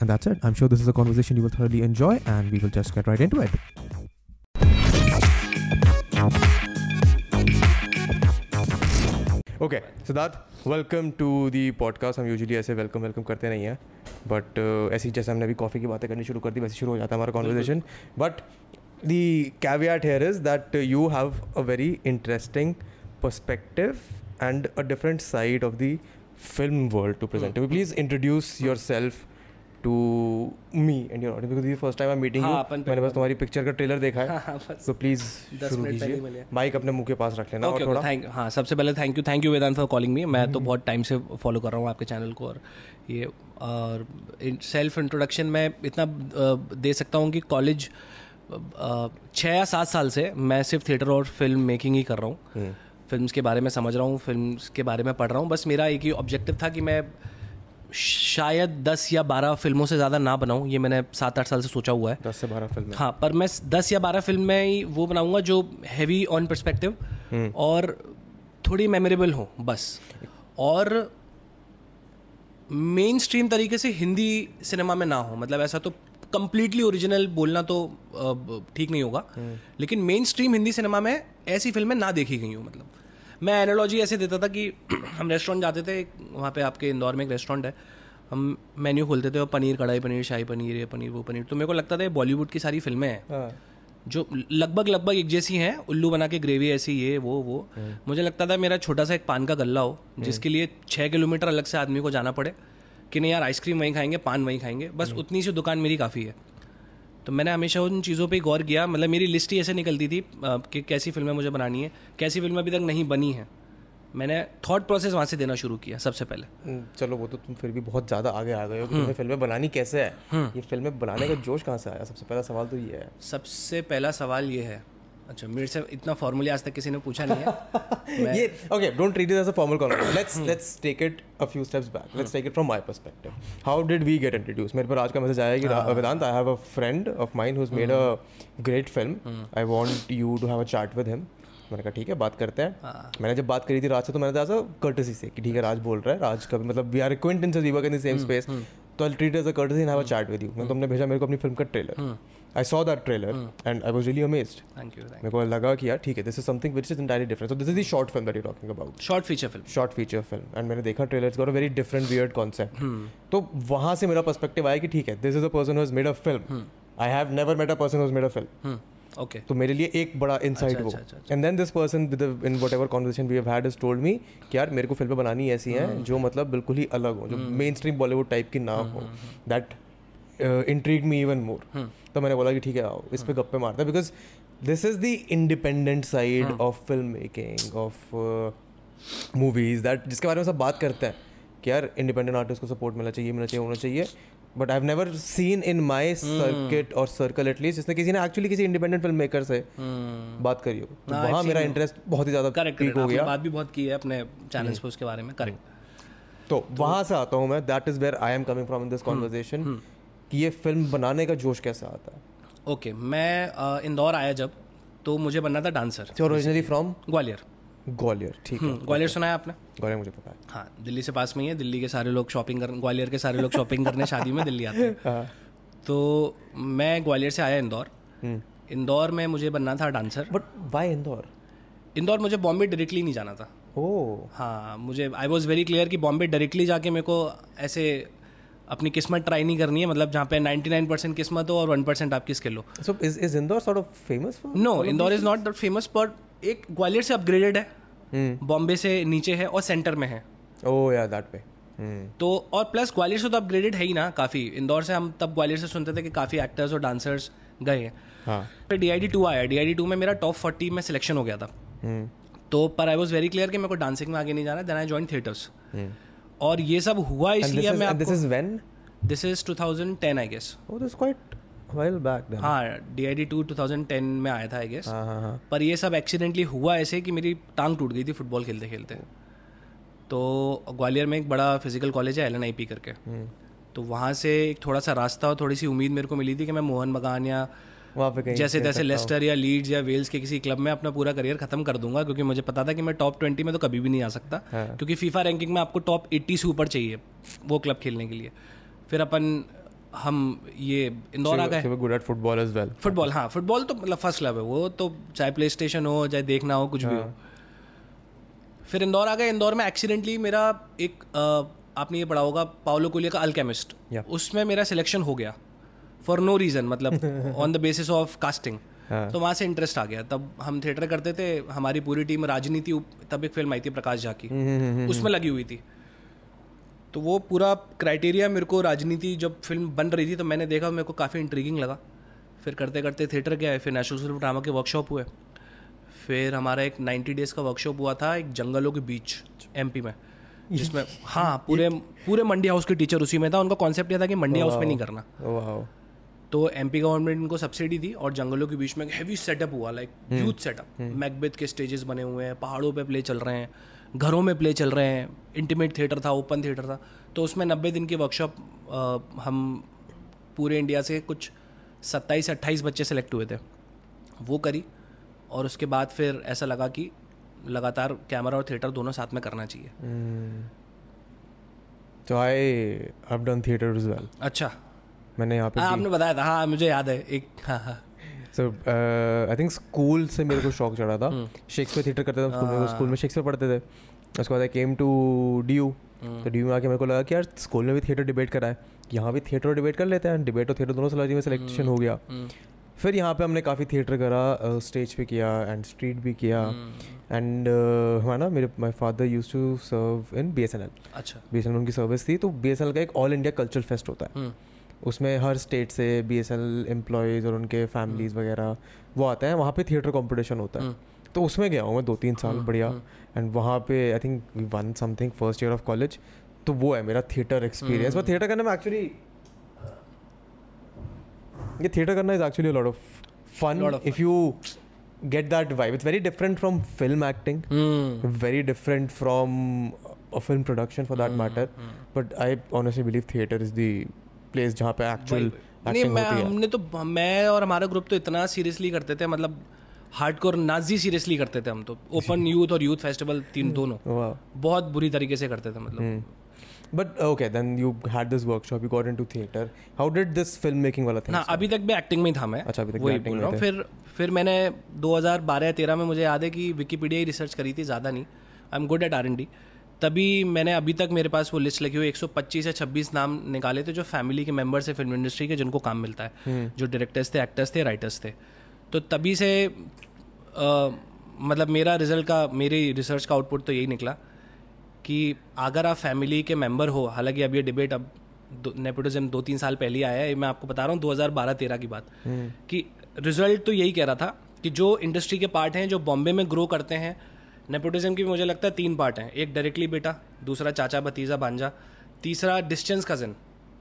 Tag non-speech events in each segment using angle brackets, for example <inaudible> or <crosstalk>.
And that's it. I'm sure this is a conversation you will thoroughly enjoy, and we will just get right into it. Okay Siddharth welcome to the podcast हम usually ऐसे welcome welcome करते नहीं हैं but uh, ऐसी जैसे हमने अभी coffee की बातें करनी शुरू कर दी वैसे शुरू हो जाता है हमारा conversation but the caveat here is that you have a very interesting perspective and a different side of the film world to present please introduce yourself to me and your audience because first time I meeting you मैंने बस तुम्हारी picture का trailer देखा है। तो please शुरू कीजिए। Mic अपने मुँह के पास रख लेना okay, थोड़ा। थैंक हाँ सबसे पहले thank you thank you Vedant for calling me मैं तो बहुत टाइम से फॉलो कर रहा हूँ आपके चैनल को और ये और सेल्फ इंट्रोडक्शन मैं इतना दे सकता हूँ कि कॉलेज छः या सात साल से मैं सिर्फ़ थिएटर और फ़िल्म मेकिंग ही कर रहा हूँ। फ़िल्म के बारे में समझ रहा हूँ फ़िल्म के बारे में पढ़ रहा हूँ। बस मेरा एक ही ऑब्जेक्टिव था कि मैं शायद दस या बारह फ़िल्मों से ज़्यादा ना बनाऊँ ये मैंने सात आठ साल से सोचा हुआ है। दस से बारह फ़िल्म। हाँ पर मैं दस या बारह फ़िल्म में ही वो बनाऊँगा जो हैवी ऑन परस्पेक्टिव और थोड़ी मेमोरेबल हो बस। और मेन स्ट्रीम तरीके से हिंदी सिनेमा में ना हो मतलब ऐसा तो कम्प्लीटली ओरिजिनल बोलना तो ठीक नहीं होगा। हम्म। लेकिन मेन स्ट्रीम हिंदी सिनेमा में ऐसी फ़िल्में ना देखी गई हूँ मतलब। मैं एनोलॉजी ऐसे देता था कि हम रेस्टोरेंट जाते थे वहाँ पे आपके इंदौर में एक रेस्टोरेंट है। हम मेन्यू खोलते थे और पनीर कढ़ाई पनीर शाही पनीर ये पनीर वो पनीर। तो मेरे को लगता था बॉलीवुड की सारी फ़िल्में हैं। हाँ। जो लगभग लगभग एक जैसी हैं उल्लू बना के ग्रेवी ऐसी ये वो वो। हाँ। मुझे लगता था मेरा छोटा सा एक पान का गल्ला हो हाँ। जिसके लिए छः किलोमीटर अलग से आदमी को जाना पड़े कि नहीं यार आइसक्रीम वहीं खाएँगे पान वहीं खाएँगे। बस उतनी सी दुकान मेरी काफ़ी है। तो मैंने हमेशा उन चीज़ों पर गौर किया। मतलब मेरी लिस्ट ही ऐसे निकलती थी कि कैसी फ़िल्में मुझे बनानी है कैसी फ़िल्में अभी तक नहीं बनी हैं। मैंने थॉट प्रोसेस वहाँ से देना शुरू किया सबसे पहले। हम्म, चलो वो तो तुम फिर भी बहुत ज़्यादा आगे आ गए हो कि तुम्हें फ़िल्में बनानी कैसे है? हम्म। ये फ़िल्में बनाने का जोश कहाँ से आया? सबसे पहला सवाल तो ये है। सबसे पहला सवाल ये है अच्छा मेरे से इतना फॉर्मली आज तक किसी ने पूछा नहीं है। <laughs> ये okay don't treat it as a formal conversation let's let's take it a few steps back let's take it from my perspective how did we get introduce मेरे पर आज का मैसेज आया कि Vedant I have a friend of mine who has made a great film I want you to have a chat with him मैंने कहा ठीक है बात करते हैं. हाँ। मैंने जब बात करी थी राज से तो मैंने कहा कर्टसी से कि ठीक है राज बोल रहा है। राज का मतलब we are we work in the same space तो I treat as a courtesy and have a chat with you मैं तुमने भेजा मेरे को अपनी फ़िल्म का trailer I saw that trailer and I was really amazed thank you मेरे को लगा कि यार ठीक है this is something which is entirely different so this is the short film that you talking about short feature film short feature film and मैंने देखा trailer it's got a very different weird concept तो वहाँ से मेरा perspective आया कि ठीक है this is a person has made a film I have never met a person who has made a film okay तो मेरे लिए एक बड़ा इनसाइट वो। And then this person within whatever conversation we have had is told me कि यार मेरे को फ़िल्में बनानी ऐसी हैं hmm. जो मतलब बिल्कुल ही अलग हो जो मेन स्ट्रीम बॉलीवुड टाइप की ना hmm, हो। That intrigue me even more तो मैंने बोला कि ठीक है आओ इस पर hmm. गप्पे मारते हैं because this is the independent side of film making of movies that जिसके बारे में सब बात करते हैं कि यार इंडिपेंडेंट आर्टिस्ट को सपोर्ट मिलना चाहिए मिलना चाहिए होना चाहिए but I never seen in my circuit और सर्कल एटलीस्ट जिसने किसी ने एक्चुअली किसी इंडिपेंडेंट फ़िल्म मेकर से hmm. बात करी हो। तो वहाँ मेरा इंटरेस्ट बहुत ही ज़्यादा करेक्ट हो गया। बात भी बहुत की है अपने चैनल्स पे उसके बारे में करेक्ट hmm. तो, तो वहाँ से आता हूँ मैं that is where I am coming from in this conversation कि ये फ़िल्म बनाने का जोश कैसे आता है? ओके मैं इंदौर आया जब तो मुझे बनना था dancer originally from Gwalior. Gwalior ठीक है। हम्म, ग्वालियर सुना है आपने? ग्वालियर मुझे पता है। हाँ दिल्ली से पास में ही है दिल्ली के सारे लोग शॉपिंग कर ग्वालियर के सारे लोग शॉपिंग करने <laughs> शादी में दिल्ली आते हैं। हाँ। तो मैं ग्वालियर से आया इंदौर। हम्म। इंदौर में मुझे बनना था dancer but why Indore? Indore मुझे बॉम्बे डायरेक्टली नहीं जाना था। ओ हाँ मुझे आई वॉज़ वेरी क्लियर कि बॉम्बे डायरेक्टली जाके मेरे को ऐसे अपनी किस्मत ट्राई नहीं करनी है मतलब जहाँ पे 99 परसेंट किस्मत हो और वन परसेंट आपकी स्किल हो। So is is Indore sort of famous no Indore is not that famous but एक ग्वालियर से अपग्रेडेड है। बॉम्बे hmm. से नीचे है और सेंटर में है। ओह या दैट पे तो और प्लस ग्वालियर से तो अपग्रेडेड है ही ना काफ़ी। इंदौर से हम तब ग्वालियर से सुनते थे कि काफ़ी एक्टर्स और डांसर्स गए हैं। हाँ. फिर डी आई डी टू आया। डी आई डी टू में मेरा टॉप फोर्टी में सिलेक्शन हो गया था। Hmm. तो पर आई वॉज़ वेरी क्लियर कि मेरे को डांसिंग में आगे नहीं जाना। देन आई जॉइन थिएटर्स और ये सब हुआ इसलिए मैं this is when this is 2010 I guess is quite a while back then. हाँ D I D two two में आया था आई गेस हाँ हाँ पर ये सब एक्सीडेंटली हुआ ऐसे कि मेरी टांग टूट गई थी फुटबॉल खेलते खेलते। तो ग्वालियर में एक बड़ा फ़िज़िकल कॉलेज है एल एन करके। तो वहाँ से एक थोड़ा सा रास्ता और थोड़ी सी उम्मीद मेरे को मिली थी कि मैं मोहन बगान या वहाँ पे कहीं जैसे तैसे लेस्टर या लीड्स या वेल्स के किसी क्लब में अपना पूरा करियर खत्म कर दूँगा क्योंकि मुझे पता था कि मैं टॉप ट्वेंटी में तो कभी भी नहीं आ सकता हाँ। क्योंकि फीफा रैंकिंग में आपको टॉप एट्टी से ऊपर चाहिए वो क्लब खेलने के लिए। फिर अपन हम ये इंदौर आ गए। good at football as well. Football हाँ फुटबॉल तो मतलब फ़र्स्ट क्लब है वो तो चाहे प्ले स्टेशन हो चाहे देखना हो कुछ भी हो। फिर इंदौर आ गए इंदौर में एक्सीडेंटली मेरा एक आपने ये पढ़ा होगा पाओलो कोलिया का अल्केमिस्ट उसमें मेरा सिलेक्शन हो गया। फॉर नो रीज़न मतलब on the basis of casting. तो वहाँ से इंटरेस्ट आ गया। तब हम थिएटर करते थे हमारी पूरी टीम राजनीति तब एक फ़िल्म आई थी प्रकाश झा की। हम्म, उसमें लगी हुई थी। तो वो पूरा क्राइटेरिया मेरे को राजनीति जब फ़िल्म बन रही थी तो मैंने देखा मेरे को काफ़ी इंट्रीगिंग लगा। फिर करते करते थिएटर गए फिर नेशनल स्कूल ड्रामा के वर्कशॉप हुए। फिर हमारा एक 90 डेज़ का वर्कशॉप हुआ था एक जंगलों के बीच एमपी में जिसमें <laughs> हाँ पूरे पूरे मंडी हाउस के टीचर उसी में था। उनका कॉन्सेप्ट यह था कि मंडी हाउस में नहीं करना। तो एमपी गवर्नमेंट इनको सब्सिडी दी और जंगलों के बीच में हैवी सेटअप हुआ लाइक यूथ सेटअप मैकबेथ के स्टेजेस बने हुए हैं पहाड़ों पे प्ले चल रहे हैं घरों में प्ले चल रहे हैं इंटीमेट थिएटर था ओपन थिएटर था। तो उसमें नब्बे दिन की वर्कशॉप हम पूरे इंडिया से कुछ सत्ताईस अट्ठाईस बच्चे सेलेक्ट हुए थे। वो करी और उसके बाद फिर ऐसा लगा कि लगातार कैमरा और थिएटर दोनों साथ में करना चाहिए। I have done theater as well. अच्छा। मैंने यहाँ पे हाँ आपने बताया था। हाँ मुझे याद है। एक हाँ हाँ। सो आई थिंक स्कूल से मेरे को शौक चढ़ा था। शेक्सपियर थिएटर करते थे स्कूल में स्कूल में शेक्सपियर पढ़ते थे। उसके बाद I came to D U तो डी यू में आके मेरे को लगा कि यार स्कूल में भी थिएटर डिबेट करा है यहाँ भी थिएटर और डिबेट कर लेते हैं। डिबेट और थिएटर दोनों सालाजी में सिलेक्शन हो गया। फिर यहाँ पे हमने काफ़ी थिएटर करा स्टेज पे किया एंड स्ट्रीट भी किया। एंड हमारा ना मेरे my father used to serve in B S N L अच्छा। बी एस एन एल उनकी सर्विस थी। तो बी एस एन एल का एक ऑल इंडिया कल्चरल फेस्ट होता है। हम्म, उसमें हर स्टेट से बी एस एल एम्प्लॉयज़ और उनके फैमिलीज़ वगैरह वो आते हैं वहाँ पे थिएटर कंपटीशन होता है। तो उसमें गया हूँ मैं दो तीन साल बढ़िया। एंड वहाँ पे I think one something first year of college तो वो है मेरा थिएटर एक्सपीरियंस पर थिएटर करने में एक्चुअली ये थिएटर करना is actually lot of fun if you get that vibe it's very different from film acting very different different film production for that matter but I but believe honestly is theater place जहाँ पे actual नहीं मैं हमने तो मैं और हमारा group तो इतना सीरियसली करते थे मतलब हार्डकोर नाजी सीरियसली करते थे हम तो। ओपन यूथ <laughs> और यूथ फेस्टिवल तीन दोनों। बहुत बुरी तरीके से करते थे मतलब। Hmm. but okay then you had this workshop you got into theater. How did this filmmaking वाला thing हाँ अभी तक भी एक्टिंग में ही था मैं अच्छा, अभी तक वही बोल में रहा हूँ। फिर फिर मैंने 2012-13 में मुझे याद है कि विकीपीडिया ही रिसर्च करी थी ज़्यादा नहीं। I am good at R and D तभी मैंने अभी तक मेरे पास वो लिस्ट लगी हुई 125 या 26 नाम निकाले थे जो फैमिली के मेंबर्स है फ़िल्म इंडस्ट्री के जिनको काम मिलता है। जो डायरेक्टर्स थे एक्टर्स थे राइटर्स थे। तो तभी से अ, मतलब मेरा रिज़ल्ट का मेरी रिसर्च का आउटपुट तो यही निकला कि अगर आप फैमिली के मेंबर हो हालाँकि अब ये डिबेट अब नेपोटिज्म दो तीन साल पहले आया है मैं आपको बता रहा हूँ 2012-13 की बात। कि रिज़ल्ट तो यही कह रहा था कि जो इंडस्ट्री के पार्ट हैं जो बॉम्बे में ग्रो करते हैं नेपोटिज्म की मुझे लगता है तीन पार्ट हैं। एक डायरेक्टली बेटा दूसरा चाचा भतीजा भांजा तीसरा डिस्टेंस कज़न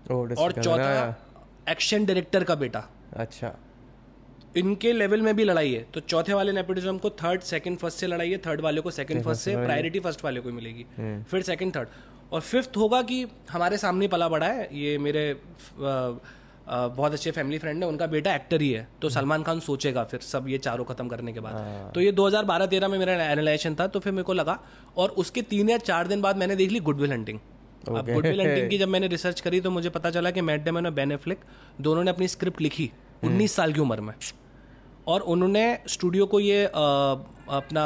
oh और चौथा एक्शन डायरेक्टर का बेटा। अच्छा। इनके लेवल में भी लड़ाई है। तो चौथे वाले नेपोटिज्म को थर्ड सेकंड फ़र्स्ट से लड़ाई है। थर्ड वाले को सेकंड फ़र्स्ट से प्रायोरिटी फ़र्स्ट वाले को मिलेगी। फिर सेकंड थर्ड और फिफ्थ होगा कि हमारे सामने पला बड़ा है। ये मेरे बहुत अच्छे फैमिली फ्रेंड है उनका बेटा एक्टर ही है तो सलमान खान सोचेगा फिर सब ये चारों खत्म करने के बाद। तो ये 2012-13 में मेरा एनालाइजेशन था तो फिर मेरे को लगा और उसके तीन या चार दिन बाद मैंने देख ली गुडविल हंटिंग अब गुडविल हंटिंग की जब मैंने रिसर्च करी तो मुझे पता चला कि मैट डेमन और बेन एफ्लिक दोनों ने अपनी स्क्रिप्ट लिखी 19 साल की उम्र में। और उन्होंने स्टूडियो को ये अ, अपना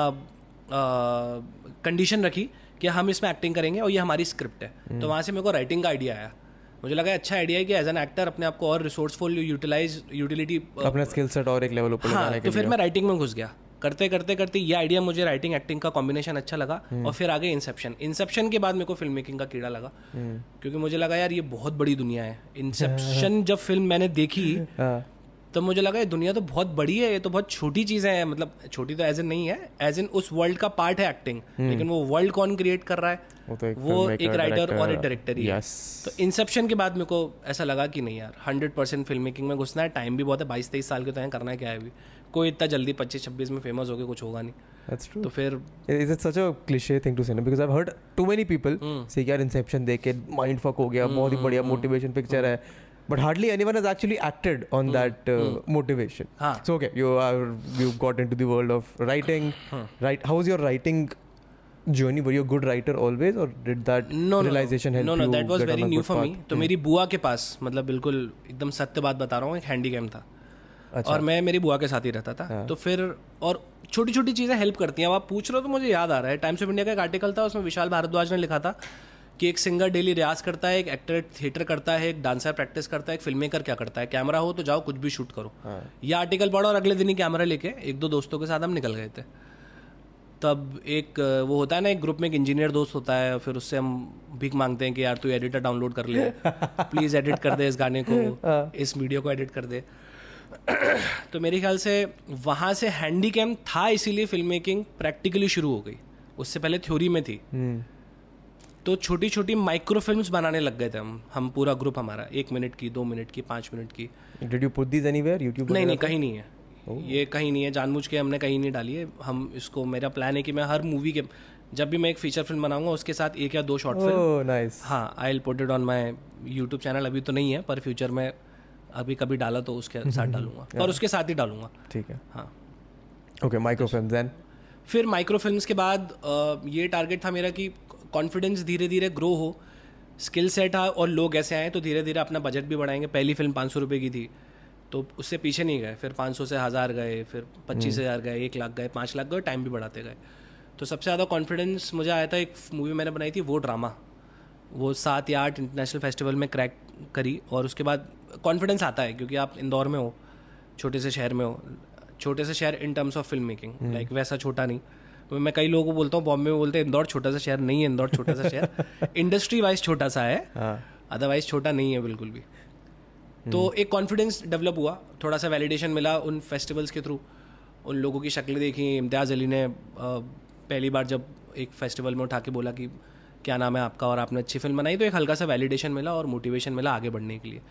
कंडीशन रखी कि हम इसमें एक्टिंग करेंगे और ये हमारी स्क्रिप्ट है। तो वहाँ से मेरे को राइटिंग का आइडिया आया। मुझे लगा अच्छा आइडिया है कि एज एन एक्टर अपने आप को और रिसोर्सफुल यूटिलाइज यूटिलिटी अपना स्किल सेट और एक लेवल ऊपर हाँ तो फिर मैं राइटिंग में घुस गया। करते करते करते ये आइडिया मुझे राइटिंग एक्टिंग का कॉम्बिनेशन अच्छा लगा और फिर आगे इंसेप्शन इंसेप्शन के बाद मेरे को फ़िल्म मेकिंग का कीड़ा लगा। क्योंकि मुझे लगा यार ये बहुत बड़ी दुनिया है। <laughs> इंसेप्शन जब फ़िल्म मैंने देखी हाँ। तो मुझे लगा ये दुनिया तो बहुत बड़ी है ये तो बहुत छोटी चीज़ें हैं। मतलब छोटी तो एज इन नहीं है एज इन उस वर्ल्ड का पार्ट है एक्टिंग लेकिन वो वर्ल्ड कौन क्रिएट कर रहा है? वो तो एक वो एक राइटर और एक डायरेक्टर ही है। तो इंसेप्शन के बाद मेरे को ऐसा लगा कि नहीं यार हंड्रेड परसेंट फ़िल्म मेकिंग में घुसना है टाइम भी बहुत है बाईस तेईस साल के तो हैं करना है क्या है अभी? कोई इतना जल्दी पच्चीस छब्बीस में फ़ेमस होके कुछ होगा नहीं। That's true. तो फिर? Because I've heard too many people Hmm. यार इंसेप्शन देख के माइंड फक हो गया बहुत ही बढ़िया मोटिवेशन पिक्चर है। But hardly anyone has actually acted on that motivation हाँ. So okay you are you got into the world of writing right how is your writing journey? Were you a good writer always or did that no realization no, help no no you that was get on very a new good for me path? तो मेरी बुआ के पास मतलब बिल्कुल एकदम सत्य बात बता रहा हूँ एक हैंडी गेम था। अच्छा। और मैं मेरी बुआ के साथ ही रहता था। तो फिर और छोटी छोटी चीज़ें हेल्प करती हैं। अब आप पूछ रहे हो तो मुझे याद आ रहा है। टाइम्स ऑफ़ इंडिया का एक आर्टिकल था उसमें विशाल भारद्वाज ने लिखा था कि एक सिंगर डेली रियाज करता है एक एक्टर थिएटर करता है एक डांसर प्रैक्टिस करता है एक फ़िल्म मेकर क्या करता है? कैमरा हो तो जाओ कुछ भी शूट करो। ये आर्टिकल पढ़ो और अगले दिन ही कैमरा लेके एक दो दोस्तों के साथ हम निकल गए थे। तब एक वो होता है ना एक ग्रुप में एक इंजीनियर दोस्त होता है फिर उससे हम भीख मांगते हैं कि यार तू एडिटर डाउनलोड कर ले <laughs> प्लीज़ एडिट कर दे इस गाने को इस वीडियो को एडिट कर दे। <clears throat> तो मेरे ख्याल से वहाँ से हैंडी कैम था इसीलिए फ़िल्म मेकिंग प्रैक्टिकली शुरू हो गई। उससे पहले थ्योरी में थी। Hmm. तो छोटी छोटी माइक्रो फ़िल्म बनाने लग गए थे हम। हम पूरा ग्रुप हमारा एक मिनट की दो मिनट की पाँच मिनट की। Did you put these anywhere? Youtube नहीं नहीं कहीं नहीं है। ये कहीं नहीं है जानबूझ के हमने कहीं नहीं डाली है। हम इसको मेरा प्लान है कि मैं हर मूवी के जब भी मैं एक फीचर फ़िल्म बनाऊँगा उसके साथ एक या दो शॉर्ट फ़िल्म oh nice. हाँ I will put it on my YouTube channel अभी तो नहीं है पर फ्यूचर में अभी कभी डाला तो उसके साथ <laughs> डालूँगा। और उसके साथ ही डालूँगा। ठीक है। हाँ। Okay microfilm then? फिर माइक्रो फिल्म्स के बाद ये टारगेट था मेरा कि कॉन्फिडेंस धीरे धीरे ग्रो हो स्किल सेट आ और लोग ऐसे आए तो धीरे धीरे अपना बजट भी बढ़ाएँगे। पहली फ़िल्म पाँच सौ रुपये की थी तो उससे पीछे नहीं गए। फिर पाँच सौ से हज़ार गए फिर पच्चीस हज़ार गए एक लाख गए पाँच लाख गए टाइम भी बढ़ाते गए। तो सबसे ज़्यादा कॉन्फिडेंस मुझे आया था एक मूवी मैंने बनाई थी वो ड्रामा वो सात या आठ इंटरनेशनल फेस्टिवल में क्रैक करी और उसके बाद कॉन्फिडेंस आता है क्योंकि आप इंदौर में हो छोटे से शहर में हो। छोटे से शहर in terms of film making like वैसा छोटा नहीं। तो मैं कई लोगों को बोलता हूँ बॉम्बे में बोलते हैं इंदौर छोटा सा शहर नहीं है इंदौर छोटा सा शहर। <laughs> इंडस्ट्री वाइज छोटा सा है। हाँ। अदरवाइज़ छोटा नहीं है बिल्कुल भी। तो एक कॉन्फिडेंस डेवलप हुआ थोड़ा सा वैलिडेशन मिला उन फेस्टिवल्स के थ्रू उन लोगों की शक्लें देखी इम्तियाज़ अली ने पहली बार जब एक फेस्टिवल में उठा के बोला कि क्या नाम है आपका और आपने अच्छी फ़िल्म बनाई तो एक हल्का सा वैलिडेशन मिला और मोटिवेशन मिला आगे बढ़ने के लिए।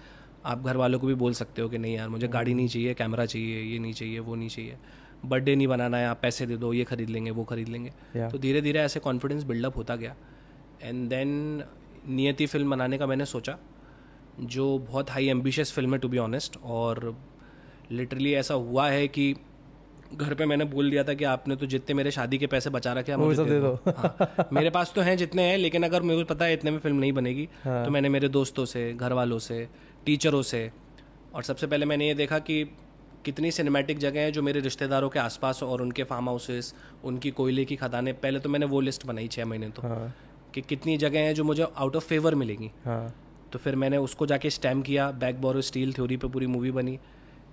आप घर वालों को भी बोल सकते हो कि नहीं यार मुझे गाड़ी नहीं चाहिए कैमरा चाहिए ये नहीं चाहिए वो नहीं चाहिए। बर्थडे नहीं बनाना है आप पैसे दे दो ये खरीद लेंगे वो खरीद लेंगे। Yeah. तो धीरे धीरे ऐसे कॉन्फिडेंस बिल्डअप होता गया। एंड देन नियति फ़िल्म बनाने का मैंने सोचा जो बहुत हाई एम्बिशियस फ़िल्म है टू बी ऑनेस्ट और लिटरली ऐसा हुआ है कि घर पे मैंने बोल दिया था कि आपने तो जितने मेरे शादी के पैसे बचा रखे हैं मुझे दे दे दो। हाँ, मेरे पास तो हैं जितने हैं लेकिन अगर मुझे पता है इतने में फ़िल्म नहीं बनेगी हाँ। तो मैंने मेरे दोस्तों से घर वालों से टीचरों से और सबसे पहले मैंने ये देखा कि कितनी सिनेमैटिक जगह हैं जो मेरे रिश्तेदारों के आसपास और उनके फार्म हाउसेस उनकी कोयले की खदानें पहले तो मैंने वो लिस्ट बनाई छः महीने तो हाँ। कि कितनी जगह हैं जो मुझे आउट ऑफ़ फेवर मिलेंगी। हाँ। तो फिर मैंने उसको जाके स्टैम्प किया बैक बोरो स्टील थ्योरी पे पूरी मूवी बनी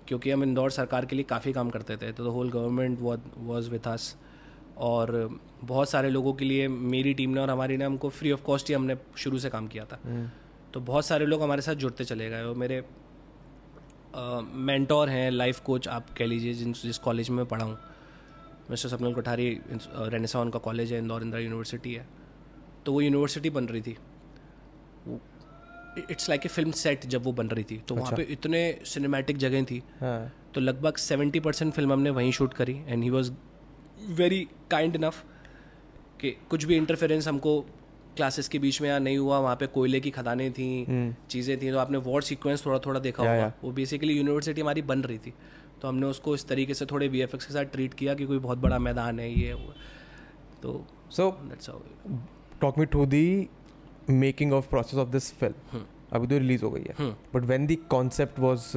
क्योंकि हम इंदौर सरकार के लिए काफ़ी काम करते थे तो the whole government was with us और बहुत सारे लोगों के लिए मेरी टीम ने और हमारी ने हमको फ्री ऑफ़ कॉस्ट ही हमने शुरू से काम किया था। तो बहुत सारे लोग हमारे साथ जुड़ते चले गए और मेरे मेंटोर हैं लाइफ कोच आप कह लीजिए जिन जिस कॉलेज में मैं पढ़ा हूँ। मिस्टर सपनल कोठारी रेनेसा उनका कॉलेज है इंदौर इंदिरा यूनिवर्सिटी है। तो वो यूनिवर्सिटी बन रही थी। It's like a film set जब वो बन रही थी। तो अच्छा। वहाँ पे इतने सिनेमैटिक जगह थी। हाँ। तो लगभग सेवेंटी परसेंट फ़िल्म हमने वहीं शूट करी and he was very kind enough कि कुछ भी इंटरफेरेंस हमको क्लासेस के बीच में या नहीं हुआ वहाँ पे कोयले की खदानें थी चीज़ें थी तो आपने वॉर सीक्वेंस थोड़ा थोड़ा देखा होगा। वो बेसिकली यूनिवर्सिटी हमारी बन रही थी। तो हमने उसको इस तरीके से थोड़े वी के साथ ट्रीट किया कि कोई बहुत बड़ा मैदान है ये। तो so talk me to the making of process of this film अभी तो रिलीज़ हो गई है। But when the concept was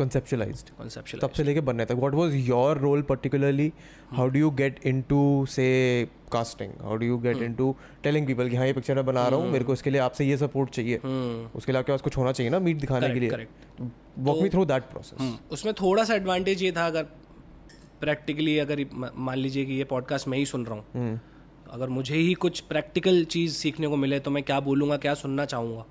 conceptualized conceptual तब से लेके बनने तक। What was your role particularly how do you get into से casting how do you get into telling people कि हाँ ये पिक्चर मैं बना रहा हूँ मेरे को इसके लिए आपसे ये सपोर्ट चाहिए। उसके लिए आपके पास कुछ होना चाहिए ना मीट दिखाने के लिए? Correct walk me through that process हम्म, उसमें थोड़ा सा एडवांटेज ये था अगर प्रैक्टिकली अगर मान लीजिए कि ये पॉडकास्ट मैं ही सुन रहा हूँ। अगर मुझे ही कुछ प्रैक्टिकल चीज़ सीखने को मिले तो मैं क्या बोलूँगा क्या सुनना चाहूँगा?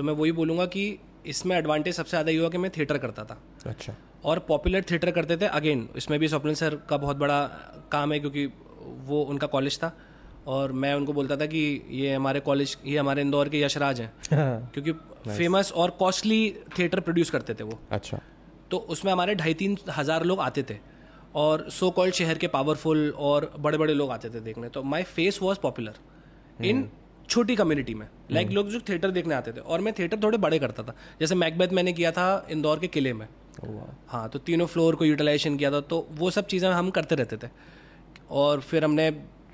तो मैं वही बोलूँगा कि इसमें एडवांटेज सबसे ज़्यादा ये हुआ कि मैं थिएटर करता था। अच्छा। और पॉपुलर थिएटर करते थे अगेन इसमें भी स्वप्निल सर का बहुत बड़ा काम है क्योंकि वो उनका कॉलेज था और मैं उनको बोलता था कि ये हमारे कॉलेज ये हमारे इंदौर के यशराज हैं। क्योंकि फ़ेमस और कॉस्टली थिएटर प्रोड्यूस करते थे वो। अच्छा। तो उसमें हमारे ढाई तीन हज़ार लोग आते थे और सो कॉल्ड शहर के पावरफुल और बड़े बड़े लोग आते थे देखने। तो my face was popular in छोटी कम्युनिटी में। लाइक like, लोग जो थिएटर देखने आते थे। और मैं थिएटर थोड़े बड़े करता था। जैसे मैकबेथ मैंने किया था इंदौर के किले में। हाँ तो तीनों फ्लोर को यूटिलाइजेशन किया था। तो वो सब चीज़ें हम करते रहते थे। और फिर हमने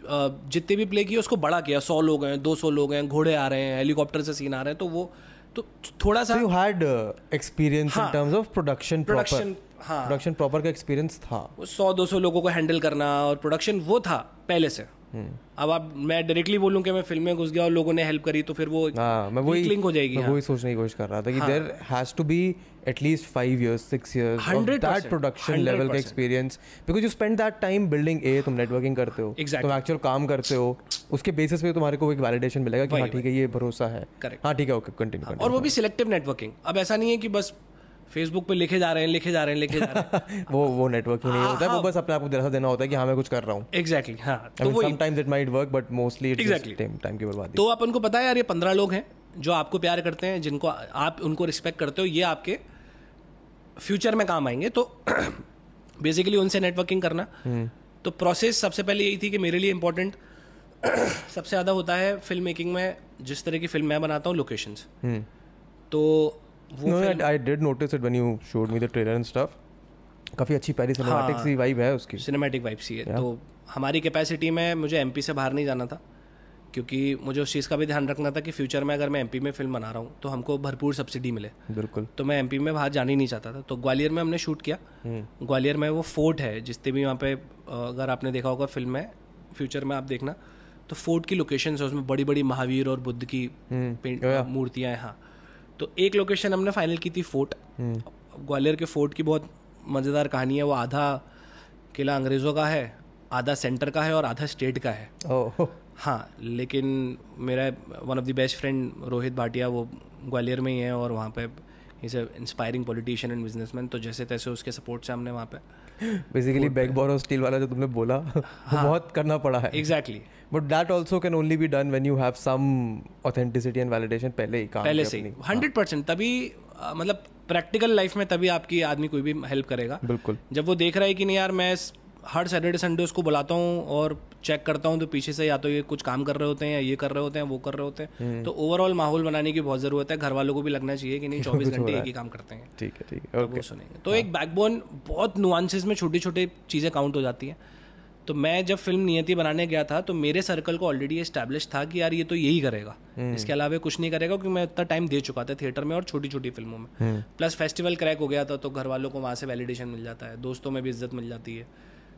जितने भी प्ले किए उसको बड़ा किया। सौ लोग हैं दो सौ लोग हैं घोड़े आ रहे हैं हेलीकॉप्टर से सीन आ रहे हैं। तो वो तो थोड़ा सा you had experience in terms of production production हाँ। प्रोडक्शन प्रॉपर का एक्सपीरियंस था। सौ दो सौ लोगों को हैंडल करना और प्रोडक्शन वो था पहले से। अब आप मैं डायरेक्टली बोलूँ कि मैं फ़िल्म में घुस गया और लोगों ने हेल्प करी तो फिर वो हाँ मैं वही लिंक हो जाएगी मैं हाँ. वही सोचने की कोशिश कर रहा था कि there has to be at least five years six 100%, that production level का experience because you spend that time building a तुम नेटवर्किंग करते हो Exactly. तुम एक्चुअल काम करते हो उसके बेसिस पे तुम्हारे को एक वैलिडेशन मिलेगा कि हाँ ठीक है ये भरोसा है। Correct. हाँ ठीक है ओके कंटिन्यू और वो भी सिलेक्टिव नेटवर्किंग अब ऐसा नहीं है कि बस फेसबुक पे लिखे जा रहे हैं लिखे जा रहे हैं लिखे जा रहे हैं। <laughs> वो वो नेटवर्किंग नहीं होता है। वो बस अपने आप को दिलासा देना होता है कि हाँ मैं कुछ कर रहा हूँ। एग्जैक्टली हाँ तो mean, वो sometimes it might work, but mostly it's Exactly. just time, time की बर्बादी। तो अपन को पता है यार ये पंद्रह लोग हैं जो आपको प्यार करते हैं जिनको आप उनको रिस्पेक्ट करते हो ये आपके फ्यूचर में काम आएँगे तो <clears throat> बेसिकली उनसे नेटवर्किंग करना। तो प्रोसेस सबसे पहले यही थी कि मेरे लिए इंपॉर्टेंट <clears throat> सबसे ज़्यादा होता है फ़िल्म मेकिंग में जिस तरह की फ़िल्म मैं बनाता हूँ लोकेशंस तो वो No, I, I did notice it when you showed me the trailer and stuff. काफ़ी अच्छी पहली सिनेमैटिक सी वाइब है उसकी। सिनेमैटिक वाइब सी है। तो हमारी कैपेसिटी में मुझे एमपी से बाहर नहीं जाना था क्योंकि मुझे उस चीज़ का भी ध्यान रखना था कि फ्यूचर में अगर मैं एमपी में फ़िल्म बना रहा हूँ तो हमको भरपूर सब्सिडी मिले। बिल्कुल। तो मैं एमपी में बाहर जाना ही नहीं चाहता था। तो ग्वालियर में हमने शूट किया। ग्वालियर में वो फोर्ट है जितने भी वहाँ पे अगर आपने देखा होगा फ़िल्म में फ्यूचर में आप देखना तो फोर्ट की लोकेशन है उसमें बड़ी बड़ी महावीर और बुद्ध की मूर्तियाँ हैं हाँ। तो एक लोकेशन हमने फाइनल की थी फोर्ट ग्वालियर के फोर्ट की बहुत मज़ेदार कहानी है वो आधा किला अंग्रेज़ों का है आधा सेंटर का है और आधा स्टेट का है. ओह हाँ लेकिन मेरा one of the best friend Rohit Bhatia वो ग्वालियर में ही है और वहाँ पे is a inspiring politician and businessman तो जैसे तैसे उसके सपोर्ट से हमने वहाँ पे बेसिकली बैक और स्टील वाला जो तुमने बोला वो बहुत करना पड़ा है। Exactly but that also can only be done when you have some authenticity and validation पहले ही काम पहले से हंड्रेड परसेंट तभी अ, मतलब प्रैक्टिकल लाइफ में तभी आपकी आदमी कोई भी हेल्प करेगा। बिल्कुल। जब वो देख रहा है कि नहीं यार मैं हर सैटरडे संडे उसको बुलाता हूँ और चेक करता हूँ तो पीछे से या तो ये कुछ काम कर रहे होते हैं या ये कर रहे होते हैं वो कर रहे होते हम्म। हैं तो ओवरऑल माहौल बनाने की बहुत ज़रूरत है। घर वालों को भी लगना चाहिए कि नहीं <laughs> चौबीस घंटे एक ही काम करते हैं। ठीक है ठीक है। तो वो सुनेंगे। तो एक बैकबोन बहुत नुआंसेस में छोटी छोटी चीज़ें काउंट हो जाती हैं। तो मैं जब फ़िल्म नियति बनाने गया था तो मेरे सर्कल को ऑलरेडी एस्टैब्लिश था कि यार ये तो यही करेगा। इसके अलावा कुछ नहीं करेगा क्योंकि मैं इतना टाइम दे चुका था थिएटर में और छोटी छोटी फ़िल्मों में प्लस फेस्टिवल क्रैक हो गया था तो घर वालों को वहाँ से वैलिडेशन मिल जाता है दोस्तों में भी इज़्ज़त मिल जाती है।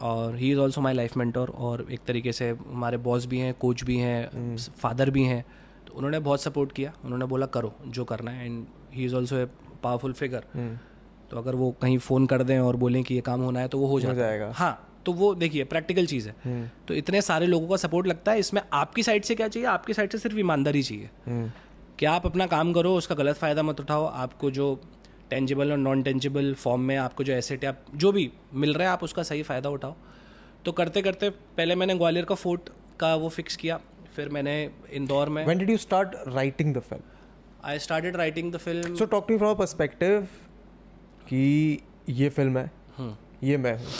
और he is also my life mentor और एक तरीके से हमारे बॉस भी हैं कोच भी हैं फादर भी हैं। तो उन्होंने बहुत सपोर्ट किया। उन्होंने बोला करो जो करना है। And he is also a powerful figure तो अगर वो कहीं फ़ोन कर दें और बोलें कि ये काम होना है तो वो हो है जाएगा। हाँ तो वो देखिए प्रैक्टिकल चीज़ है। तो इतने सारे लोगों का सपोर्ट लगता है। इसमें आपकी साइड से क्या चाहिए? आपकी साइड से सिर्फ़ ईमानदारी चाहिए। कि आप अपना काम करो उसका गलत फ़ायदा मत उठाओ। आपको जो टेंजिबल और नॉन टेंजिबल फॉर्म में आपको जो एसेट है आप जो भी मिल रहा है आप उसका सही फ़ायदा उठाओ। तो करते करते पहले मैंने ग्वालियर का फोर्ट का वो फिक्स किया फिर मैंने इंदौर में When did you start writing the film? I started writing the film So talk to me from a perspective कि ये फ़िल्म है। ये मैं हूँ।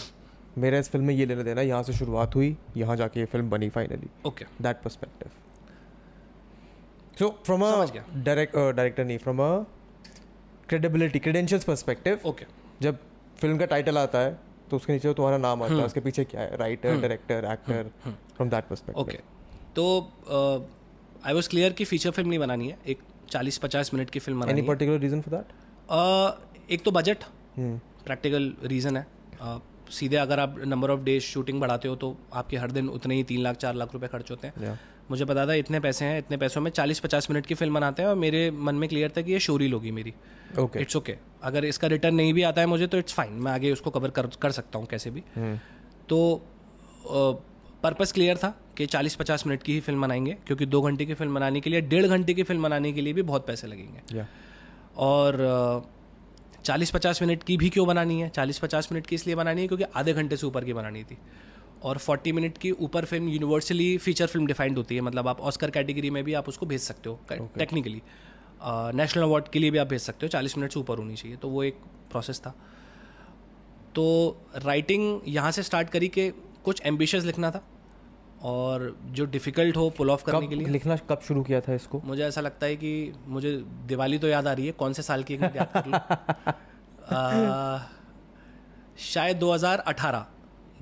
मेरा इस फ़िल्म में ये लेना देना यहाँ से शुरुआत हुई यहाँ जाके ये फ़िल्म बनी finally okay that perspective. So direct uh, director नहीं from a credibility credentials perspective okay जब फ़िल्म का टाइटल आता है तो उसके नीचे तुम्हारा नाम आता है उसके पीछे क्या है writer director actor from that perspective okay तो आई वॉज़ क्लियर कि फीचर फ़िल्म नहीं बनानी है एक चालीस पचास मिनट की फ़िल्म बनानी any particular reason for that Uh, एक तो बजट प्रैक्टिकल रीज़न है। सीधे अगर आप नंबर ऑफ़ डेज़ शूटिंग बढ़ाते हो तो आपके हर दिन उतने ही तीन लाख चार लाख रुपए खर्च होते हैं। Yeah. मुझे पता था इतने पैसे हैं इतने पैसों में चालीस पचास मिनट की फ़िल्म बनाते हैं और मेरे मन में क्लियर था कि ये शोरी होगी मेरी। ओके इट्स ओके अगर इसका रिटर्न नहीं भी आता है मुझे तो इट्स फाइन मैं आगे उसको कवर कर कर सकता हूँ कैसे भी। Hmm. तो पर्पस क्लियर था कि 40-50 मिनट की ही फ़िल्म बनाएँगे क्योंकि दो घंटे की फ़िल्म बनाने के लिए डेढ़ घंटे की फ़िल्म बनाने के लिए भी बहुत पैसे लगेंगे। Yeah. और चालीस पचास मिनट की भी क्यों बनानी है? चालीस पचास मिनट की इसलिए बनानी है क्योंकि आधे घंटे से ऊपर की बनानी थी। और 40 मिनट की ऊपर film universally feature film defined होती है। मतलब आप ऑस्कर कैटेगरी में भी आप उसको भेज सकते हो टेक्निकली नेशनल अवार्ड के लिए भी आप भेज सकते हो 40 मिनट से ऊपर होनी चाहिए। तो वो एक प्रोसेस था। तो राइटिंग यहाँ से स्टार्ट करी कि कुछ एम्बिशियस लिखना था और जो डिफ़िकल्ट हो पुल ऑफ़ करने के लिए। लिखना कब शुरू किया था इसको? मुझे ऐसा लगता है कि मुझे दिवाली तो याद आ रही है कौन से साल की याद कर लूँ। <laughs> शायद 2018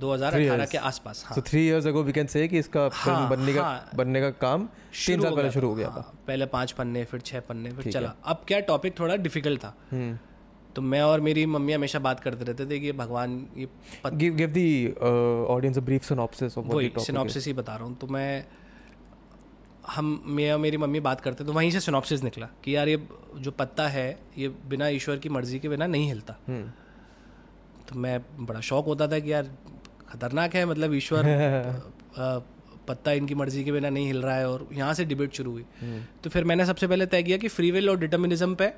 2018 के आसपास हाँ। Three years ago we can say कि इसका फ़िल्म हाँ, बनने का हाँ। बनने का काम तीन साल हो पहले शुरू हो गया था। हाँ, पहले पाँच पन्ने फिर छह पन्ने फिर चला। अब क्या टॉपिक थोड़ा डिफ़िकल्ट था। हम्म। तो मैं और मेरी मम्मी हमेशा बात करते रहते थे कि भगवान ये give give the audience a brief synopsis of what वही सिनॉप्सिस ही बता रहा हूँ। तो मैं हम मैं और मेरी मम्मी बात करते तो वहीं से सिनॉप्सिस निकला कि यार ये जो पत्ता है ये बिना ईश्वर की मर्ज़ी के बिना नहीं हिलता। हम्म। तो मैं बड़ा शौक होता था कि यार खतरनाक है मतलब ईश्वर <laughs> पत्ता इनकी मर्ज़ी के बिना नहीं हिल रहा है और यहाँ से डिबेट शुरू हुई। हम्म। तो फिर मैंने सबसे पहले तय किया कि फ्री विल और डिटर्मिनिज्म पे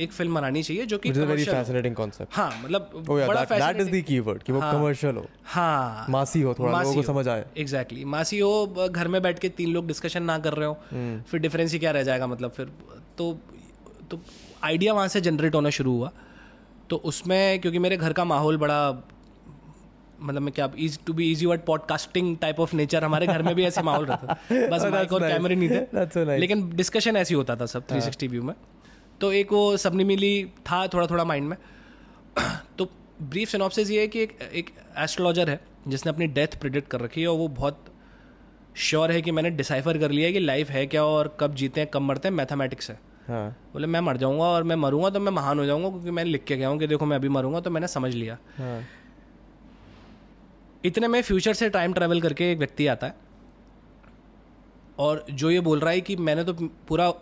एक फ़िल्म बनानी चाहिए जो कि वेरी फैसिनेटिंग कांसेप्ट हाँ। मतलब ओह या बड़ा दैट इज़ द कीवर्ड कि वो हाँ। कमर्शियल हो। हाँ। मासी हो थोड़ा लोगों को समझ आए। एग्जैक्टली मासी हो घर में बैठ के तीन लोग डिस्कशन ना कर रहे हो हम्म। फिर डिफरेंस ही क्या रह जाएगा मतलब फिर तो तो आइडिया वहाँ से जनरेट होना शुरू हुआ। तो उसमें क्योंकि मेरे घर का माहौल बड़ा मतलब मैं क्या is to be easy word podcasting type of nature हमारे घर में भी ऐसे माहौल रहता था। <laughs> बस Oh, माइक और nice. कैमरे नहीं थे। Nice. लेकिन डिस्कशन ऐसे होता था सब 360 व्यू में। तो एक वो सबने मिली था थोड़ा थोड़ा माइंड में। <clears throat> तो ब्रीफ सिनॉप्सिस ये है कि एक एक एस्ट्रोलॉजर है जिसने अपनी डेथ प्रिडिक्ट कर रखी है और वो बहुत श्योर है कि मैंने डिसाइफर कर लिया है कि लाइफ है क्या और कब जीते हैं कब मरते हैं मैथमेटिक्स है। हाँ। बोले मैं मर जाऊँगा और मैं मरूँगा तो मैं महान हो जाऊँगा क्योंकि मैंने लिख के गया हूँ कि देखो मैं अभी मरूँगा तो मैंने समझ लिया। हाँ। इतने में फ्यूचर से टाइम ट्रैवल करके एक व्यक्ति आता है और जो ये बोल रहा है कि मैंने तो पूरा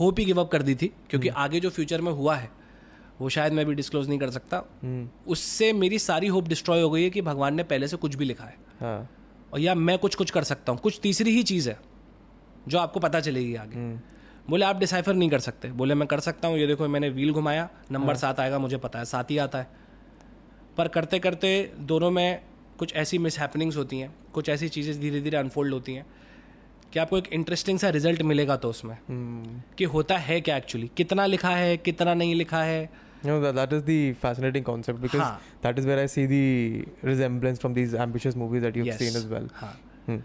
होप ही गिव अप कर दी थी क्योंकि आगे जो फ्यूचर में हुआ है वो शायद मैं भी डिस्क्लोज नहीं कर सकता। हम्म। उससे मेरी सारी होप डिस्ट्रॉय हो गई है कि भगवान ने पहले से कुछ भी लिखा है। हाँ। और या मैं कुछ कुछ कर सकता हूँ कुछ तीसरी ही चीज़ है जो आपको पता चलेगी आगे। हम्म। बोले आप डिसाइफर नहीं कर सकते। बोले मैं कर सकता हूँ। ये देखो मैंने व्हील घुमाया नंबर हाँ। सात आएगा मुझे पता है सात ही आता है। पर करते करते दोनों में कुछ ऐसी मिस होती हैं कुछ ऐसी चीज़ें धीरे धीरे अनफोल्ड होती हैं। कि आपको एक इंटरेस्टिंग सा रिज़ल्ट मिलेगा तो उसमें? हम्म। कि होता है क्या एक्चुअली कितना लिखा है कितना नहीं लिखा है? Know, that, that is the fascinating concept because हाँ. that is where I see the resemblance from these ambitious movies that you've Yes. seen as well. हाँ। Hmm.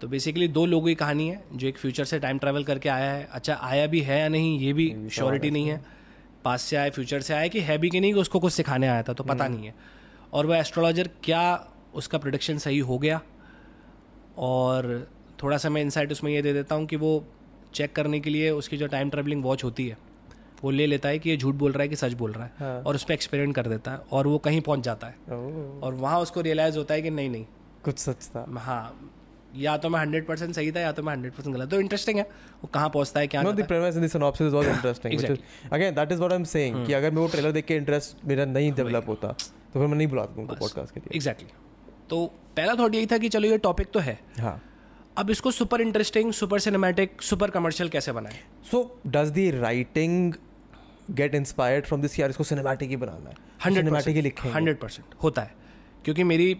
तो बेसिकली दो लोगों की कहानी है जो एक फ्यूचर से टाइम ट्रैवल करके आया है। अच्छा आया भी है या नहीं ये भी श्योरिटी नहीं है। पास से आया फ्यूचर से आया कि है भी कि नहीं कि उसको कुछ सिखाने आया था तो पता नहीं है। और वह एस्ट्रोलॉजर क्या उसका प्रोडिक्शन सही हो गया और थोड़ा सा मैं इंसाइट उसमें ये दे देता हूँ कि वो चेक करने के लिए उसकी जो टाइम ट्रेवलिंग वॉच होती है वो ले लेता है कि ये झूठ बोल रहा है कि सच बोल रहा है हाँ. और उस पर एक्सपेरिमेंट कर देता है और वो कहीं पहुँच जाता है और वहाँ उसको रियलाइज़ होता है कि नहीं नहीं कुछ सच था हाँ या तो मैं हंड्रेड परसेंट सही था या तो मैं हंड्रेड परसेंट गलत तो इंटरेस्टिंग है वो कहाँ पहुँचता है क्या in the synopsis was interesting. which is, again, that is what I'm saying. Hmm. कि अगर मैं वो ट्रेलर देख के इंटरेस्ट मेरा नहीं डेवलप होता तो फिर मैं नहीं बुलाता उनको पॉडकास्ट के लिए। एग्जैक्टली तो पहला थॉट यही था कि चलो ये टॉपिक तो है। हाँ। अब इसको super interesting super cinematic super commercial कैसे बनाए? So does the writing get inspired from this यार इसको सिनेमैटिक ही बनाना है। हंड्रेड सिनेमैटिक ही लिखेंगे। हंड्रेड परसेंट होता है। क्योंकि मेरी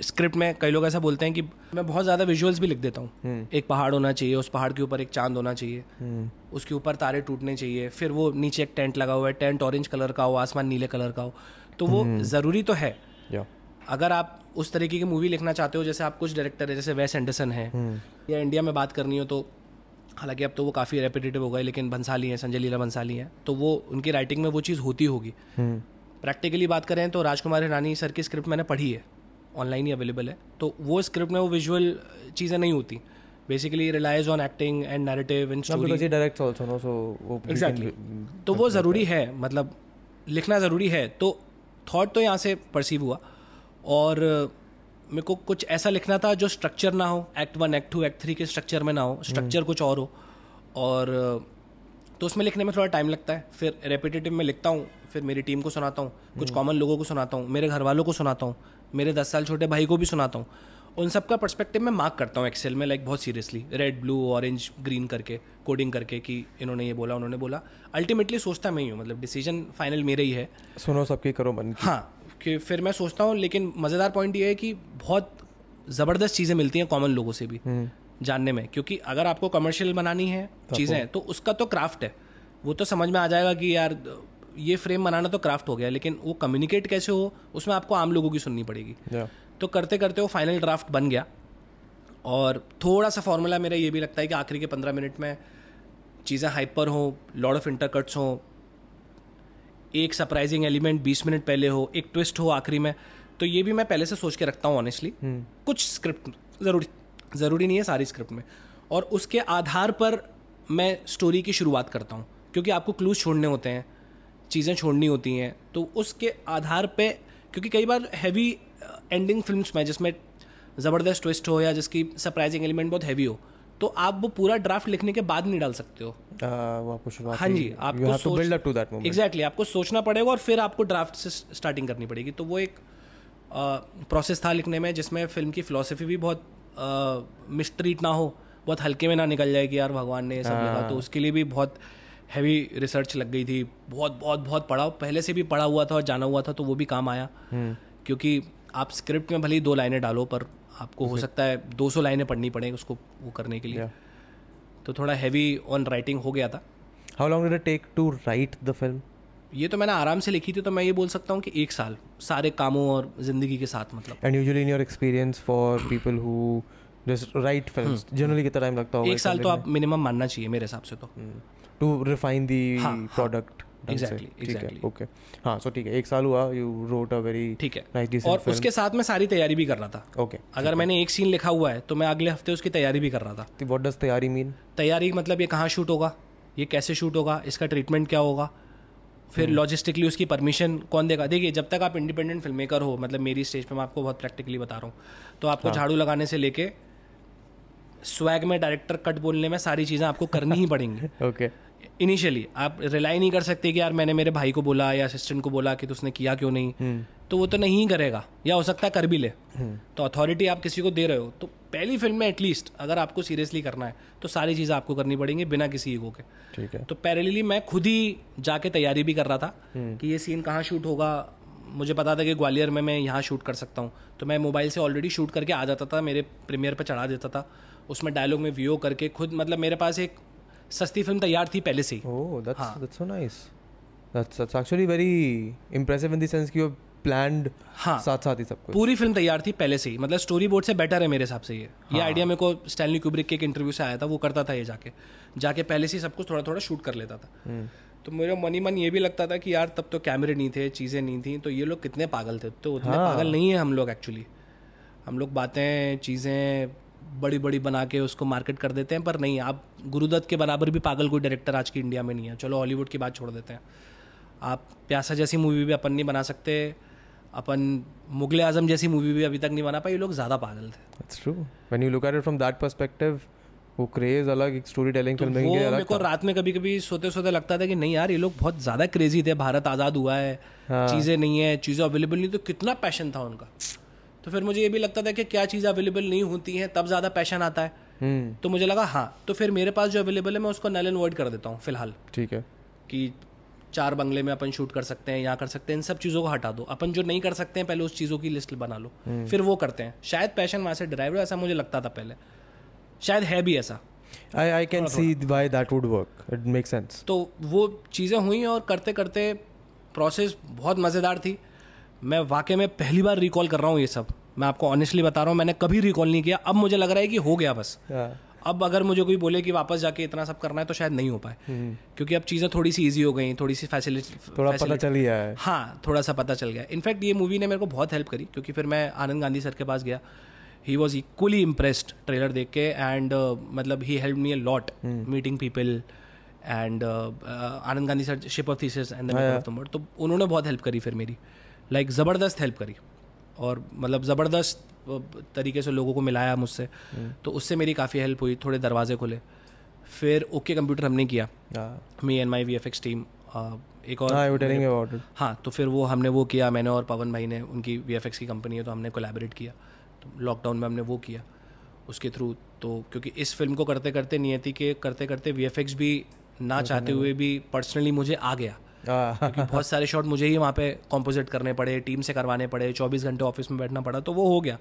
स्क्रिप्ट में कई लोग ऐसा बोलते हैं कि मैं बहुत ज़्यादा विजुअल्स भी लिख देता हूँ। एक पहाड़ होना चाहिए उस पहाड़ के ऊपर एक चाँद होना चाहिए। हम्म, उसके ऊपर तारे टूटने चाहिए फिर वो नीचे एक टेंट लगा हुआ है टेंट ऑरेंज कलर का हो आसमान नीले कलर का हो। तो वो ज़रूरी तो है। अगर आप उस तरीके की मूवी लिखना चाहते हो जैसे आप कुछ डायरेक्टर है जैसे वेस एंडरसन है या इंडिया में बात करनी हो तो हालाँकि अब तो वो काफ़ी रेपिटेटिव हो गए लेकिन बंसाली हैं संजय लीला बंसाली हैं तो वो उनकी राइटिंग में वो चीज़ होती होगी। हम्म, प्रैक्टिकली बात करें तो राजकुमार हिरानी सर की स्क्रिप्ट मैंने पढ़ी है ऑनलाइन ही अवेलेबल है तो वो स्क्रिप्ट में वो विजुअल चीज़ें नहीं होती। Basically relies on acting and narrative and Now, story वो एग्जैक्टली तो वो ज़रूरी है मतलब लिखना ज़रूरी है तो थॉट तो यहाँ से परसीव हुआ। और मेरे को कुछ ऐसा लिखना था जो स्ट्रक्चर ना हो। Act one act two act three के स्ट्रक्चर में ना हो। स्ट्रक्चर कुछ और हो। और तो उसमें लिखने में थोड़ा टाइम लगता है। फिर रेपिटेटिव में लिखता हूँ। फिर मेरी टीम को सुनाता हूँ। कुछ कॉमन लोगों को सुनाता हूँ। मेरे घर वालों को सुनाता हूँ। मेरे दस साल छोटे भाई को भी सुनाता हूँ। उन सब का परस्पेक्टिव मैं मार्क करता हूँ एक्सेल में लाइक बहुत seriously red blue orange green करके कोडिंग करके कि इन्होंने ये बोला उन्होंने बोला. अल्टीमेटली सोचता मैं ही हूँ मतलब डिसीज़न फाइनल मेरे ही है. सुनो सबके करो मन हाँ कि फिर मैं सोचता हूँ लेकिन मज़ेदार पॉइंट ये है कि बहुत ज़बरदस्त चीज़ें मिलती हैं कॉमन लोगों से भी जानने में. क्योंकि अगर आपको कमर्शियल बनानी है चीज़ें तो. उसका तो क्राफ्ट है. वो तो समझ में आ जाएगा कि यार ये फ्रेम बनाना तो क्राफ्ट हो गया लेकिन वो कम्युनिकेट कैसे हो उसमें आपको आम लोगों की सुननी पड़ेगी. Yeah. तो करते करते वो फाइनल ड्राफ्ट बन गया। और थोड़ा सा फॉर्मूला मेरा ये भी लगता है कि आखिरी के पंद्रह मिनट में चीज़ें हाइपर हो लॉर्ड ऑफ़ इंटरकट्स हों एक सरप्राइजिंग एलिमेंट बीस मिनट पहले हो एक ट्विस्ट हो आखिरी में तो ये भी मैं पहले से सोच के रखता हूँ ऑनेस्टली कुछ स्क्रिप्ट ज़रूरी ज़रूरी नहीं है सारी स्क्रिप्ट में। और उसके आधार पर मैं स्टोरी की शुरुआत करता हूँ क्योंकि आपको क्लूज छोड़ने होते हैं चीज़ें छोड़नी होती हैं तो उसके आधार पे क्योंकि कई बार हैवी एंडिंग फ़िल्म में जिसमें ज़बरदस्त ट्विस्ट हो या जिसकी सरप्राइजिंग एलिमेंट बहुत हैवी हो तो आप वो पूरा ड्राफ्ट लिखने के बाद नहीं डाल सकते हो। आ, वो आपको शुरुआत हाँ जी आपको to build up to that moment exactly आपको सोचना पड़ेगा और फिर आपको ड्राफ्ट से स्टार्टिंग करनी पड़ेगी। तो वो एक प्रोसेस था लिखने में जिसमें फ़िल्म की फिलोसफी भी बहुत मिस्ट्रीट ना हो बहुत हल्के में ना निकल जाए कि यार भगवान ने ये सब लिखा। तो उसके लिए भी बहुत हैवी रिसर्च लग गई थी। बहुत बहुत बहुत पढ़ा पहले से भी पढ़ा हुआ था और जाना हुआ था तो वो भी काम आया। क्योंकि आप स्क्रिप्ट में भले ही दो लाइनें डालो पर आपको हो सकता है 200 लाइनें पढ़नी पड़ेंगी उसको वो करने के लिए। Yeah. तो थोड़ा हैवी ऑन राइटिंग हो गया था। How long did it take to write the film ये तो मैंने आराम से लिखी थी तो मैं ये बोल सकता हूँ कि एक साल सारे कामों और ज़िंदगी के साथ मतलब। And usually in your experience for people who just write films generally कितना टाइम लगता होगा एक साल तो आप मिनिमम मानना चाहिए मेरे हिसाब से तो। To refine the. Product Exactly, exactly. Okay हाँ सो ठीक है एक साल हुआ यू रोट अ वेरी ठीक है। नाइस और डिसेंट उसके साथ में सारी तैयारी भी कर रहा था। ओके अगर मैंने एक सीन लिखा हुआ है तो मैं अगले हफ़्ते उसकी तैयारी भी कर रहा था। व्हाट डज तैयारी मीन तैयारी मतलब ये कहाँ शूट होगा ये कैसे शूट होगा इसका ट्रीटमेंट क्या होगा फिर लॉजिस्टिकली उसकी परमिशन कौन देगा? देखिए जब तक आप इंडिपेंडेंट फ़िल्म मेकर हो मतलब मेरी स्टेज पे मैं आपको बहुत प्रैक्टिकली बता रहा हूँ तो आपको झाड़ू लगाने से लेके स्वैग में डायरेक्टर कट बोलने में सारी चीज़ें आपको करनी ही <laughs> पड़ेंगी। ओके इनिशियली आप रिलाई नहीं कर सकते कि यार मैंने मेरे भाई को बोला या असिस्टेंट को बोला कि तो उसने किया क्यों नहीं। तो वो तो नहीं करेगा या हो सकता है कर भी ले। तो अथॉरिटी आप किसी को दे रहे हो तो पहली फ़िल्म में एटलीस्ट अगर आपको सीरियसली करना है तो सारी चीज़ें आपको करनी पड़ेंगी बिना किसी ईगो के। ठीक है। तो पैरेलली मैं खुद ही जाके तैयारी भी कर रहा था कि ये सीन कहाँ शूट होगा। मुझे पता था कि ग्वालियर में मैं यहाँ शूट कर सकता हूँ। तो मैं मोबाइल से ऑलरेडी शूट करके आ जाता था मेरे प्रीमियर पर चढ़ा देता था। उसमें डायलॉग में व्यू करके खुद मतलब मेरे पास एक सस्ती फ़िल्म तैयार थी पहले से ही। Oh, हाँ. कि हाँ। साथ साथ ही सब कुछ. पूरी फ़िल्म तैयार थी पहले से ही। मतलब स्टोरी बोर्ड से बेटर है मेरे हिसाब से ये। हाँ. ये आइडिया मेरे को स्टैनली क्यूब्रिक के एक इंटरव्यू से आया था वो करता था ये जाके। जाके पहले से ही सब कुछ थोड़ा थोड़ा शूट कर लेता था। तो मेरे मन ही मन ये भी लगता था कि यार तब तो कैमरे नहीं थे चीज़ें नहीं थी तो ये लोग कितने पागल थे? तो उतने हाँ. पागल नहीं है हम लोग एक्चुअली हम लोग बातें चीज़ें बड़ी बड़ी बना के उसको मार्केट कर देते हैं पर नहीं आप गुरुदत्त के बराबर भी पागल कोई डायरेक्टर आज की इंडिया में नहीं है। चलो हॉलीवुड की बात छोड़ देते हैं। आप प्यासा जैसी मूवी भी अपन नहीं बना सकते अपन मुगल आज़म जैसी मूवी भी अभी तक नहीं बना पाए ये लोग ज़्यादा पागल थे। That's true. When you look at it from that perspective, वो क्रेज अलग एक स्टोरी टेलिंग फ़िल्म वो मेरे को रात में कभी कभी सोते सोते लगता था कि नहीं यार ये लोग बहुत ज़्यादा क्रेजी थे भारत आज़ाद हुआ है हाँ। चीज़ें नहीं है चीज़ें अवेलेबल नहीं तो कितना पैशन था उनका। तो फिर मुझे ये भी लगता था कि क्या चीज़ अवेलेबल नहीं होती हैं तब ज़्यादा पैशन आता है। हम्म। तो मुझे लगा हाँ तो फिर मेरे पास जो अवेलेबल है मैं उसको नल एंड वर्ड कर देता हूँ फ़िलहाल। ठीक है। कि चार बंगले में अपन शूट कर सकते हैं यहाँ कर सकते हैं इन सब चीज़ों को हटा दो। अपन जो नहीं कर सकते हैं पहले उस चीज़ों की लिस्ट बना लो। फिर वो करते हैं। शायद पैशन वहाँ से ड्राइव ऐसा मुझे लगता था पहले। शायद है भी ऐसा। I I can see why that would work. It makes sense. तो वो चीज़ें हुई और करते करते प्रोसेस बहुत मज़ेदार थी। मैं वाकई में पहली बार रिकॉल कर रहा हूँ ये सब। मैं आपको ऑनेस्टली बता रहा हूँ मैंने कभी रिकॉल नहीं किया। अब मुझे लग रहा है कि हो गया बस। अब अगर मुझे कोई बोले कि वापस जाके इतना सब करना है तो शायद नहीं हो पाए। क्योंकि अब चीज़ें थोड़ी सी ईजी हो गई थोड़ी सी फैसिलिटी थोड़ा पता चल ही आया है. हाँ थोड़ा सा पता चल गया। इनफैक्ट ये मूवी ने मेरे को बहुत हेल्प करी क्योंकि फिर मैं आनंद गांधी सर के पास गया। He was equally impressed trailer देख के एंड मतलब he help me a lot meeting people and Anand Gandhi sir ship of Theseus and तो उन्होंने बहुत हेल्प करी फिर मेरी। लाइक ज़बरदस्त हेल्प करी। और मतलब ज़बरदस्त तरीके से लोगों को मिलाया मुझसे। तो उससे मेरी काफ़ी हेल्प हुई थोड़े दरवाजे खुले। फिर ओके कंप्यूटर हमने किया। Me and my V F X team एक और हाँ. हाँ तो फिर वो हमने वो किया मैंने और पवन भाई ने उनकी वी एफ़ एक्स की कंपनी है तो हमने कोलेबरेट किया। तो लॉकडाउन में हमने वो किया उसके थ्रू तो क्योंकि इस फ़िल्म को करते करते नियति के करते करते वी एफ़ एक्स भी ना चाहते हुए भी पर्सनली मुझे आ गया। क्योंकि <laughs> बहुत सारे शॉट मुझे ही वहाँ पे कॉम्पोजिट करने पड़े टीम से करवाने पड़े चौबीस घंटे ऑफ़िस में बैठना पड़ा तो वो हो गया।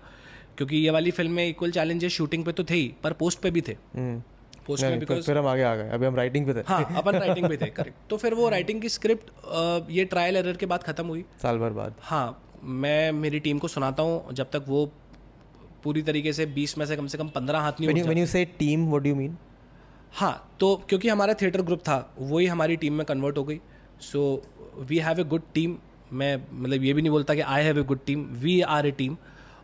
क्योंकि ये वाली फ़िल्म में इक्वल चैलेंजेस शूटिंग पे तो थे ही पर पोस्ट पे भी थे। हम्म। पोस्ट में बिकॉज़ फिर हम आगे आ गए अभी हम राइटिंग पे थे। हाँ अपन <laughs> राइटिंग पे थे करेक्ट तो फिर वो राइटिंग की स्क्रिप्ट ये ट्रायल एरर के बाद ख़त्म हुई। साल भर बाद। हाँ मैं मेरी टीम को सुनाता हूँ जब तक वो पूरी तरीके से बीस में से कम से कम पंद्रह हाथ नहीं what do you mean? हाँ तो क्योंकि हमारा थिएटर ग्रुप था वही हमारी टीम में कन्वर्ट हो गई। So we have a good team मैं मतलब ये भी नहीं बोलता कि I have a good team we are a team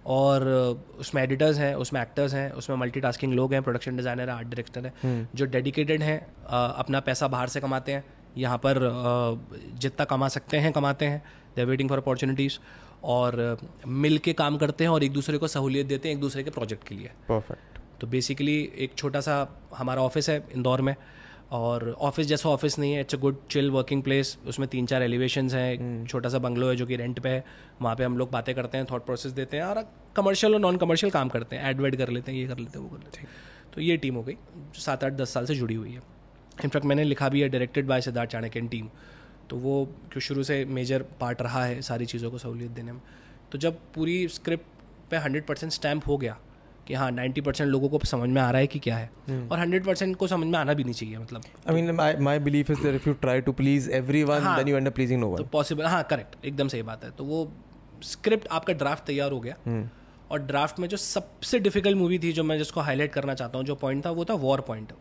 और uh, उसमें एडिटर्स हैं उसमें एक्टर्स हैं उसमें मल्टीटास्किंग लोग हैं प्रोडक्शन डिज़ाइनर है आर्ट डायरेक्टर हैं जो डेडिकेटेड हैं uh, अपना पैसा बाहर से कमाते हैं यहाँ पर uh, जितना कमा सकते हैं कमाते हैं दे वेटिंग फॉर अपॉर्चुनिटीज़ और मिल के काम करते हैं और एक दूसरे को सहूलियत देते हैं एक दूसरे के प्रोजेक्ट के लिए। परफेक्ट तो बेसिकली एक छोटा सा हमारा ऑफ़िस है इंदौर में। और ऑफ़िस जैसा ऑफ़िस नहीं है it's a good chill working place उसमें तीन चार एलिवेशंस हैं एक छोटा सा बंगलो है जो कि रेंट पे है वहाँ पे हम लोग बातें करते हैं थॉट प्रोसेस देते हैं और कमर्शियल और नॉन कमर्शियल काम करते हैं एड वेड कर लेते हैं ये कर लेते हैं वो कर लेते हैं। तो ये टीम हो गई जो सात आठ दस साल से जुड़ी हुई है। इनफैक्ट मैंने लिखा भी है directed by Siddharth Chanakyan team तो वो क्यों शुरू से मेजर पार्ट रहा है सारी चीज़ों को सहूलियत देने में। तो जब पूरी स्क्रिप्ट पे हंड्रेड परसेंट स्टैम्प हो गया कि हाँ नाइन्टी परसेंट लोगों को समझ में आ रहा है कि क्या है। और हंड्रेड परसेंट को समझ में आना भी नहीं चाहिए मतलब। I mean my my belief is that if you try to please everyone हाँ। then you end up pleasing no तो one पॉसिबल हाँ करेक्ट एकदम सही बात है। तो वो स्क्रिप्ट आपका ड्राफ्ट तैयार हो गया। और ड्राफ्ट में जो सबसे डिफ़िकल्ट मूवी थी जो मैं जिसको हाईलाइट करना चाहता हूँ जो पॉइंट था वो था वॉर पॉइंट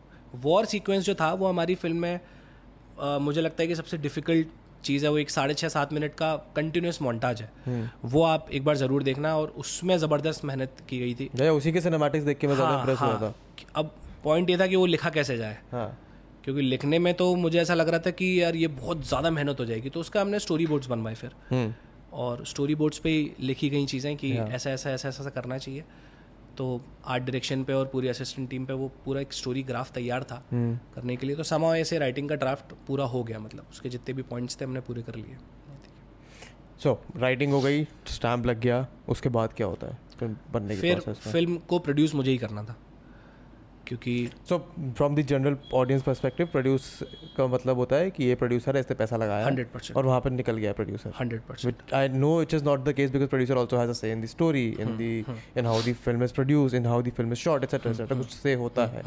वॉर सीक्वेंस जो था वो हमारी फ़िल्म में मुझे लगता है कि सबसे डिफ़िकल्ट चीज़ है वो एक साढ़े छः सात मिनट का कंटिन्यूस मोन्टाज है। वो आप एक बार ज़रूर देखना और उसमें ज़बरदस्त मेहनत की गई थी। उसी के सिनेमैटिक्स देख के मैं ज़्यादा हाँ, इंप्रेस हुआ था। हाँ। अब पॉइंट ये था कि वो लिखा कैसे जाए। हाँ। क्योंकि लिखने में तो मुझे ऐसा लग रहा था कि यार ये बहुत ज़्यादा मेहनत हो जाएगी तो उसका हमने स्टोरी बोर्ड्स बनवाए फिर। हम्म। और स्टोरी बोर्ड्स पे ही लिखी गई चीज़ें कि ऐसा ऐसा ऐसा ऐसा करना चाहिए। तो आर्ट डायरेक्शन पे और पूरी असिस्टेंट टीम पे वो पूरा एक स्टोरी ग्राफ तैयार था करने के लिए। तो समा ऐसे राइटिंग का ड्राफ्ट पूरा हो गया मतलब उसके जितने भी पॉइंट्स थे हमने पूरे कर लिए। सो राइटिंग हो गई स्टैम्प लग गया उसके बाद क्या होता है? बनने के फिर फ़िल्म को प्रोड्यूस मुझे ही करना था। क्योंकि so from the general audience perspective produce का मतलब होता है कि ये प्रोड्यूसर है इसने पैसा लगाया हंड्रेड परसेंट। और वहाँ पर निकल गया producer hundred percent. Know it is not the case because producer also has a say in the story, in the in how the film is produced, in how the film is shot, etc. etc. कुछ से होता है।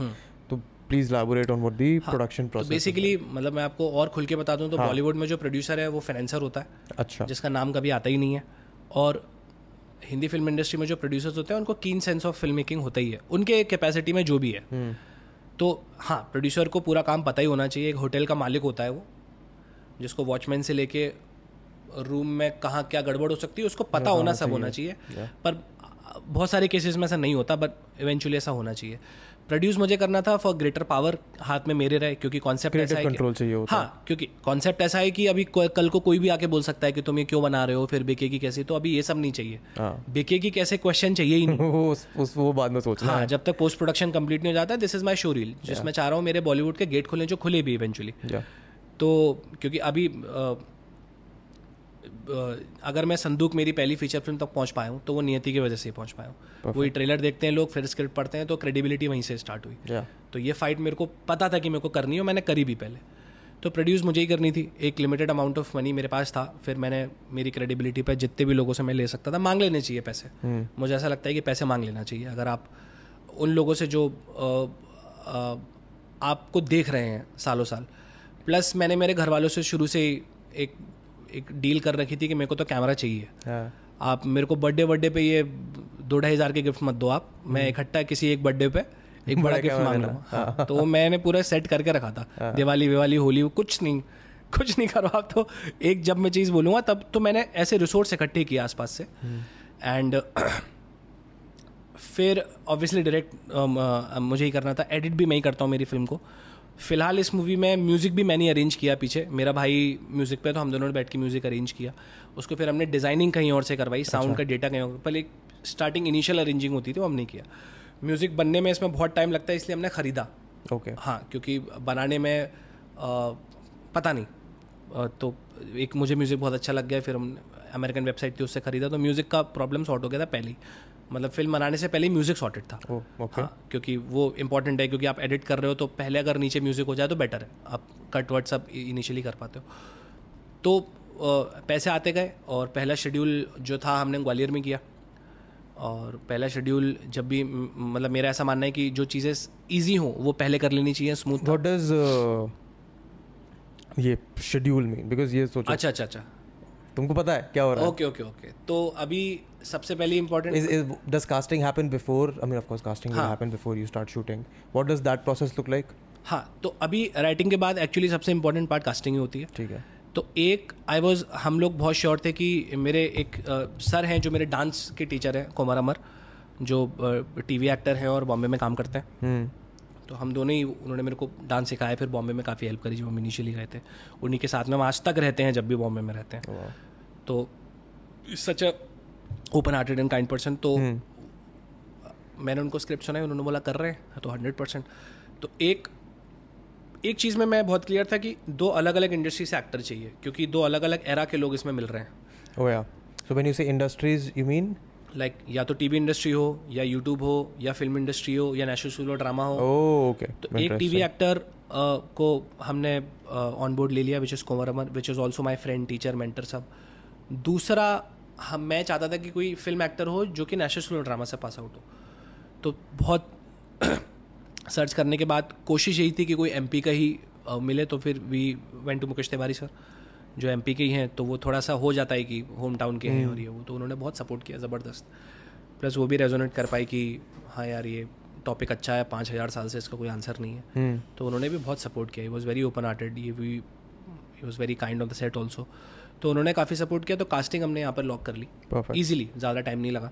तो please on what the production तो process. Basically मतलब मैं आपको और खुल के बता दूँ तो बॉलीवुड में जो प्रोड्यूसर है वो फाइनेंसर होता है है। अच्छा। जिसका नाम कभी आता ही नहीं है। और हिंदी फ़िल्म इंडस्ट्री में जो प्रोड्यूसर्स होते हैं उनको कीन सेंस ऑफ़ फ़िल्म मेकिंग होता ही है। उनके कैपेसिटी में जो भी है। तो हाँ प्रोड्यूसर को पूरा काम पता ही होना चाहिए एक होटल का मालिक होता है वो जिसको वॉचमैन से लेके रूम में कहाँ क्या गड़बड़ हो सकती है उसको पता होना सब होना चाहिए। पर बहुत सारे केसेस में ऐसा नहीं होता बट इवेंचुअली ऐसा होना चाहिए। प्रोड्यूस मुझे करना था फॉर ग्रेटर पावर हाथ में मेरे रहे क्योंकि कॉन्सेप्ट ऐसा है कंट्रोल चाहिए होता हाँ। क्योंकि कॉन्सेप्ट ऐसा है कि अभी कल को कोई भी आके बोल सकता है कि तुम ये क्यों बना रहे हो फिर बिकेगी कैसे तो अभी ये सब नहीं चाहिए। हाँ। बिकेगी कैसे क्वेश्चन चाहिए ही <laughs> नहीं। उस, उस वो बाद में सोचना हाँ जब तक पोस्ट प्रोडक्शन कंप्लीट नहीं हो जाता this is my show reel जिसमें चाह रहा हूँ मेरे बॉलीवुड के गेट खुले जो खुले भी इवेंचुअली तो क्योंकि अभी अगर मैं संदूक मेरी पहली फीचर फ़िल्म तक पहुँच पाया हूँ तो वो नियति की वजह से ही पहुँच पाया हूँ। वही ट्रेलर देखते हैं लोग फिर स्क्रिप्ट पढ़ते हैं तो क्रेडिबिलिटी वहीं से स्टार्ट हुई। तो ये फाइट मेरे को पता था कि मेरे को करनी है मैंने करी भी पहले। तो प्रोड्यूस मुझे ही करनी थी। एक लिमिटेड अमाउंट ऑफ़ मनी मेरे पास था फिर मैंने मेरी क्रेडिबिलिटी पर जितने भी लोगों से मैं ले सकता था मांग लेने चाहिए पैसे। मुझे ऐसा लगता है कि पैसे मांग लेना चाहिए। अगर आप उन लोगों से जो आपको देख रहे हैं सालों साल प्लस मैंने मेरे घर वालों से शुरू से ही एक एक डील कर रखी थी कि मेरे को तो कैमरा चाहिए। हाँ। आप मेरे को बर्थडे बर्थडे पे ये दो ढाई हज़ार के गिफ्ट मत दो आप। मैं इकट्ठा किसी एक बर्थडे पे एक बड़ा गिफ्ट मांग लेना। लूँ हाँ, तो मैंने पूरा सेट करके रखा था। दिवाली विवाली होली कुछ नहीं कुछ नहीं करो आप तो। एक जब मैं चीज़ बोलूँगा तब तो मैंने ऐसे रिसोर्स इकट्ठे किए आसपास से। एंड फिर ऑब्वियसली डायरेक्ट मुझे ही करना था। एडिट भी मैं ही करता हूँ मेरी फ़िल्म को। फ़िलहाल इस मूवी में म्यूज़िक भी मैंने अरेंज किया पीछे। मेरा भाई म्यूज़िक पे तो हम दोनों ने बैठ के म्यूज़िक अरेंज किया। उसको फिर हमने डिज़ाइनिंग कहीं और से करवाई साउंड का डेटा कहीं और। पहले स्टार्टिंग इनिशियल अरेंजिंग होती थी वो हम नहीं किया। म्यूज़िक बनने में इसमें बहुत टाइम लगता है इसलिए हमने ख़रीदा। ओके हाँ क्योंकि बनाने में आ, पता नहीं। आ, तो एक मुझे म्यूज़िक बहुत अच्छा लग गया फिर हम अमेरिकन वेबसाइट थी उससे ख़रीदा तो म्यूज़िक का प्रॉब्लम सॉर्ट हो गया था पहले ही। मतलब फ़िल्म बनाने से पहले म्यूज़िक सॉर्टेड था। ओके हाँ क्योंकि वो इंपॉर्टेंट है क्योंकि आप एडिट कर रहे हो तो पहले अगर नीचे म्यूज़िक हो जाए तो बेटर है। आप कट वर्ड सब इनिशियली कर पाते हो। तो पैसे आते गए और पहला शेड्यूल जो था हमने ग्वालियर में किया। और पहला शेड्यूल जब भी मतलब मेरा ऐसा मानना है कि जो चीज़ें ईजी हों वो पहले कर लेनी चाहिए स्मूथ व्हाट डज ये शेड्यूल मीन बिकॉज़ ये सोचो। अच्छा अच्छा अच्छा। तुमको पता है क्या हो रहा है? ओके ओके ओके तो अभी सबसे पहले important Is, is does casting happen before? I mean, of course, casting will हाँ. happen before you start shooting. What does that process look हाँ तो अभी राइटिंग के बाद एक्चुअली सबसे इंपॉर्टेंट पार्ट कास्टिंग ही होती है। ठीक है। तो एक आई वॉज़ हम लोग बहुत श्योर थे कि मेरे एक सर हैं जो मेरे डांस के टीचर हैं कोमर अमर जो टीवी एक्टर हैं और बॉम्बे में काम करते हैं। हम्म। तो हम दोनों ही उन्होंने मेरे को डांस सिखाया फिर बॉम्बे में काफ़ी हेल्प करी जब हम इनिशियली गए थे। उन्हीं के साथ में हम आज तक रहते हैं जब भी बॉम्बे में रहते हैं। तो such a open hearted and kind person तो मैंने उनको स्क्रिप्ट सुनाई उन्होंने बोला कर रहे हैं। तो हंड्रेड परसेंट तो एक एक चीज़ में मैं बहुत क्लियर था कि दो अलग अलग इंडस्ट्री से एक्टर चाहिए क्योंकि दो अलग अलग एरा के लोग इसमें मिल रहे हैं। Yeah. So when you say industries, you mean? Like like, या तो टीवी इंडस्ट्री हो या यूट्यूब हो या फ़िल्म इंडस्ट्री हो या नेशनल स्कूल ड्रामा हो. Oh okay. तो एक टीवी एक्टर uh, को हमने ऑन बोर्ड ले लिया which is Kunwar Amar which is also my friend teacher mentor सब. दूसरा हम मैं चाहता था कि कोई फ़िल्म एक्टर हो जो कि नेशनल स्कूल ड्रामा से पास आउट हो. तो बहुत <coughs> सर्च करने के बाद कोशिश यही थी कि कोई एमपी का ही अ, मिले तो फिर we went to Mukesh Tiwari sir जो एमपी के ही हैं तो वो थोड़ा सा हो जाता है कि होम टाउन के हैं और ये वो तो उन्होंने बहुत सपोर्ट किया ज़बरदस्त। प्लस वो भी रेजोनेट कर पाई कि हाँ यार ये टॉपिक अच्छा है पाँच हज़ार साल से इसका कोई आंसर नहीं है। Hmm. तो उन्होंने भी बहुत सपोर्ट किया। वॉज़ वेरी ओपन हार्टेड ये भी was very kind of the set also तो उन्होंने काफ़ी सपोर्ट किया तो कास्टिंग हमने यहाँ पर लॉक कर ली। ईजिली ज़्यादा टाइम नहीं लगा।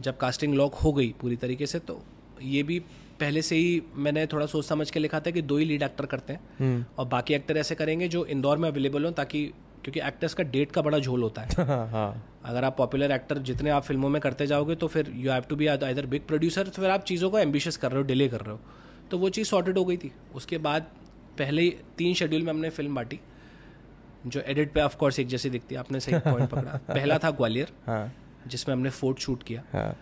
जब कास्टिंग लॉक हो गई पूरी तरीके से तो ये भी पहले से ही मैंने थोड़ा सोच समझ के लिखा था कि दो ही लीड एक्टर करते हैं। Hmm. और बाकी एक्टर ऐसे करेंगे जो इंदौर में अवेलेबल हो ताकि क्योंकि एक्टर्स का डेट का बड़ा झोल होता है। <laughs> हाँ हाँ। अगर आप पॉपुलर एक्टर जितने आप फ़िल्मों में करते जाओगे तो फिर यू हैव टू बी इधर बिग प्रोड्यूसर तो फिर आप चीज़ों को एम्बिशियस कर रहे हो डिले कर रहे हो। तो वो चीज़ सॉर्टेड हो गई थी। उसके बाद पहले ही तीन शेड्यूल में हमने फ़िल्म बांटी जो एडिट पे ऑफ़ कोर्स एक जैसी दिखती है आपने सही पॉइंट पकड़ा। <laughs> पहला था ग्वालियर हाँ। जिसमें हमने फोर्ट शूट किया। हाँ।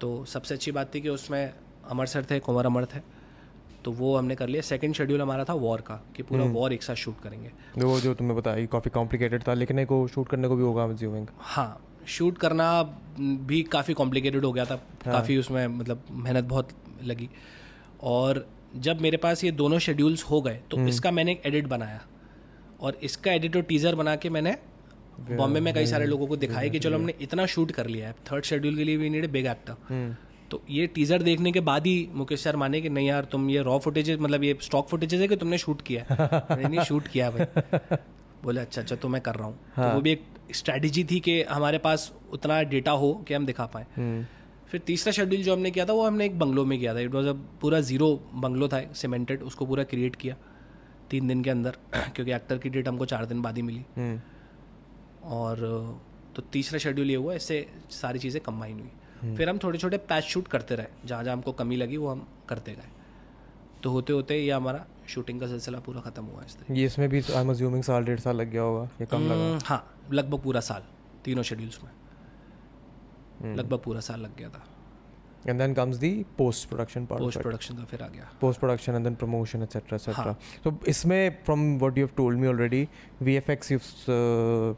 तो सबसे अच्छी बात थी कि उसमें अमर सर थे कुंवर अमर थे तो वो हमने कर लिया। सेकंड शेड्यूल हमारा था वॉर का कि पूरा वॉर एक साथ शूट करेंगे। वो जो तुमने बताया काफ़ी कॉम्प्लिकेटेड था लेकिन को शूट करने को भी होगा हाँ शूट करना भी काफ़ी कॉम्प्लिकेटेड हो गया था हाँ. काफ़ी उसमें मतलब मेहनत बहुत लगी। और जब मेरे पास ये दोनों शेड्यूल्स हो गए तो इसका मैंने एक एडिट बनाया। और इसका एडिट और टीज़र बना के मैंने बॉम्बे में कई सारे लोगों को दिखाया कि चलो हमने इतना शूट कर लिया। है थर्ड शेड्यूल के लिए we need a big actor तो ये टीज़र देखने के बाद ही मुकेश सर माने कि नहीं यार तुम ये रॉ फुटेजेस मतलब ये स्टॉक फुटेजेस है कि तुमने शूट किया है? नहीं शूट किया भाई। बोले अच्छा अच्छा तो मैं कर रहा हूँ। हाँ. तो वो भी एक स्ट्रैटेजी थी कि हमारे पास उतना डेटा हो कि हम दिखा पाए। फिर तीसरा शेड्यूल जो हमने किया था वो हमने एक बंगलो में किया था। इट वॉज़ अ पूरा ज़ीरो बंगलो था सीमेंटेड उसको पूरा क्रिएट किया तीन दिन के अंदर। <clears throat> क्योंकि एक्टर की डेट हमको चार दिन बाद ही मिली। हम्म, और तो तीसरा शेड्यूल ये हुआ इससे सारी चीज़ें कंबाइन हुई। फिर हम छोटे छोटे पैच शूट करते रहे जहाँ जहाँ हमको कमी लगी वो हम करते गए। तो होते होते ये हमारा शूटिंग का सिलसिला पूरा ख़त्म हुआ इस ये इसमें भी आई एम अज्यूमिंग साल डेढ़ साल लग गया होगा ये कम लगा। हम्म, हाँ लगभग पूरा साल तीनों शेड्यूल्स में। लगभग पूरा साल लग गया था। And then comes the post production part post production का फिर आ गया। Post production and then promotion etc etc so इसमें from you have told me already VFX you've uh,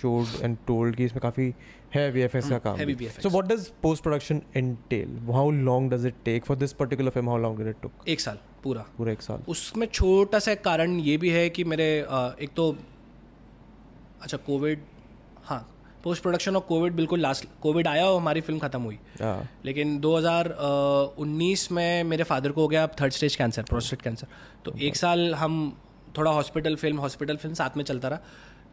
showed and told कि इसमें काफ़ी है VFX का काम heavy भी. VFX. so what does post production entail? How long does it take for this particular film? How long did it took? एक साल पूरा। पूरा एक साल। उसमें छोटा सा कारण ये भी है कि मेरे एक तो अच्छा कोविड हाँ पोस्ट प्रोडक्शन और कोविड बिल्कुल लास्ट कोविड आया और हमारी फ़िल्म ख़त्म हुई। हाँ। लेकिन 2019 में मेरे फादर को हो गया third stage cancer prostate cancer तो एक साल हम थोड़ा हॉस्पिटल फ़िल्म हॉस्पिटल फ़िल्म साथ में चलता रहा।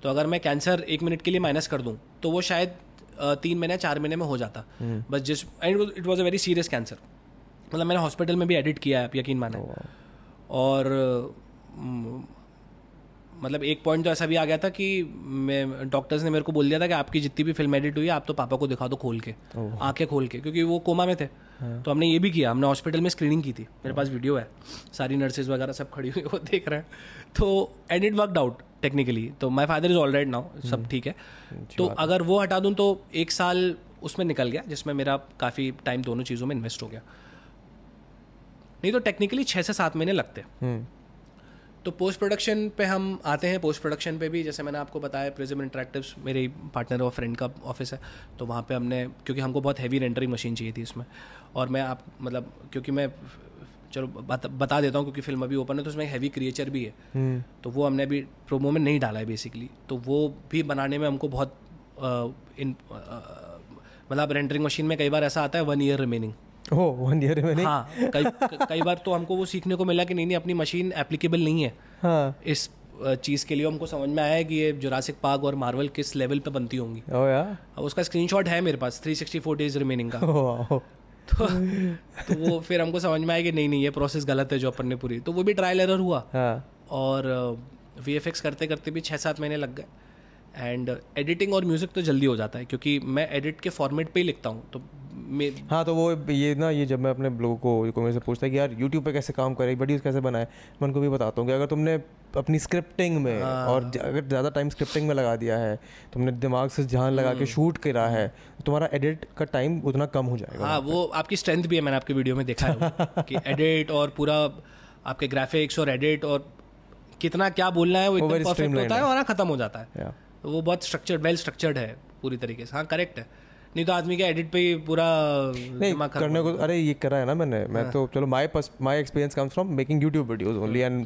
तो अगर मैं कैंसर एक मिनट के लिए माइनस कर दूँ तो वो शायद तीन महीने चार महीने में हो जाता। बस जिस and it was a very serious cancer मतलब मैंने हॉस्पिटल में भी एडिट किया है आप यकीन माने। और म, मतलब एक पॉइंट तो ऐसा भी आ गया था कि मैं डॉक्टर्स ने मेरे को बोल दिया था कि आपकी जितनी भी फ़िल्म एडिट हुई है आप तो पापा को दिखा दो खोल के आँखें खोल के क्योंकि वो कोमा में थे। तो हमने ये भी किया हमने हॉस्पिटल में स्क्रीनिंग की थी। मेरे पास वीडियो है सारी नर्सेज वगैरह सब खड़ी हुई वो देख रहे हैं। तो and it worked out technically तो my father is all right now सब ठीक है। तो अगर वो हटा दूँ तो एक साल उसमें निकल गया जिसमें मेरा काफ़ी टाइम दोनों चीज़ों में इन्वेस्ट हो गया। नहीं तो टेक्निकली छः से सात महीने लगते। हम्म, तो पोस्ट प्रोडक्शन पे हम आते हैं पोस्ट प्रोडक्शन पे भी जैसे मैंने आपको बताया प्रिज्म इंटरेक्टिव्स मेरे पार्टनर और फ्रेंड का ऑफ़िस है तो वहाँ पे हमने क्योंकि हमको बहुत हैवी रेंडरिंग मशीन चाहिए थी इसमें और मैं आप मतलब क्योंकि मैं चलो बता, बता देता हूँ क्योंकि फ़िल्म अभी ओपन है तो उसमें हैवी क्रिएचर भी है। हम्म, तो वो हमने अभी प्रोमो में नहीं डाला है बेसिकली तो वो भी बनाने में हमको बहुत अ, इन मतलब रेंडरिंग मशीन में कई बार ऐसा आता है one year remaining oh one year में नहीं? हाँ कई कई बार तो हमको वो सीखने को मिला कि नहीं नहीं अपनी मशीन एप्लीकेबल नहीं है। हाँ। इस चीज़ के लिए हमको समझ में आया है कि ये जुरासिक पार्क और मार्वल किस लेवल पे बनती होंगी। ओ या। अब उसका स्क्रीनशॉट है मेरे पास 364 डेज़ रिमेनिंग का। <laughs> तो, तो वो फिर हमको समझ में आया कि नहीं नहीं ये प्रोसेस गलत है जो अपन ने पूरी। तो वो भी ट्रायल एरर हुआ। हाँ। और वी एफ़ एक्स करते करते भी छः सात महीने लग गए। एंड एडिटिंग और म्यूज़िक तो जल्दी हो जाता है क्योंकि मैं एडिट के फॉर्मेट पे ही लिखता हूँ तो हाँ तो वो ये ना ये जब मैं अपने लोगों को को मेरे से पूछता है कि यार यूट्यूब पे कैसे काम करे वीडियोस कैसे बनाए मैं उनको भी बताता हूँ कि अगर तुमने अपनी स्क्रिप्टिंग में और अगर ज़्यादा टाइम स्क्रिप्टिंग में लगा दिया है तुमने दिमाग से ध्यान लगा के शूट करा है तो तुम्हारा एडिट का टाइम उतना कम हो जाएगा। हाँ वो आपकी स्ट्रेंथ भी है मैंने आपके वीडियो में देखा है <laughs> कि एडिट और पूरा आपके ग्राफिक्स और एडिट और कितना क्या बोलना है वो एकदम परफेक्ट होता है और हाँ खत्म हो जाता है। तो वो बहुत स्ट्रक्चर्ड वेल स्ट्रक्चर्ड है पूरी तरीके से। हाँ करेक्ट है। नहीं तो आदमी के एडिट पे ही पूरा नहीं करने को अरे ये करा है ना मैंने। मैं हाँ। तो चलो my my experience comes from making YouTube videos only and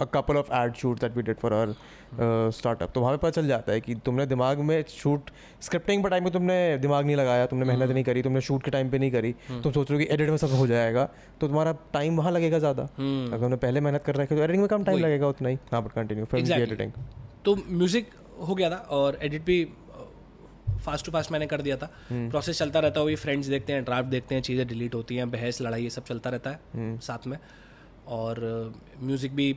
a couple of ad shoot that we did for our startup तो वहाँ पे पता चल जाता है कि तुमने दिमाग में शूट स्क्रिप्टिंग पे टाइम पे तुमने दिमाग नहीं लगाया तुमने मेहनत हम्म। नहीं करी तुमने शूट के टाइम पे नहीं करी तुम सोच रहे हो कि एडिट में सब हो जाएगा तो तुम्हारा टाइम वहाँ लगेगा ज़्यादा। अगर तुमने पहले मेहनत कर रखी तो एडिटिंग में कम टाइम लगेगा उतना ही। हाँ बट कंटिन्यू फ़िल्म एडिटिंग तो म्यूज़िक हो गया था और एडिट भी फास्ट टू फास्ट मैंने कर दिया था। प्रोसेस चलता रहता है वही फ्रेंड्स देखते हैं ड्राफ्ट देखते हैं चीज़ें डिलीट होती हैं बहस लड़ाई ये सब चलता रहता है साथ में। और म्यूज़िक भी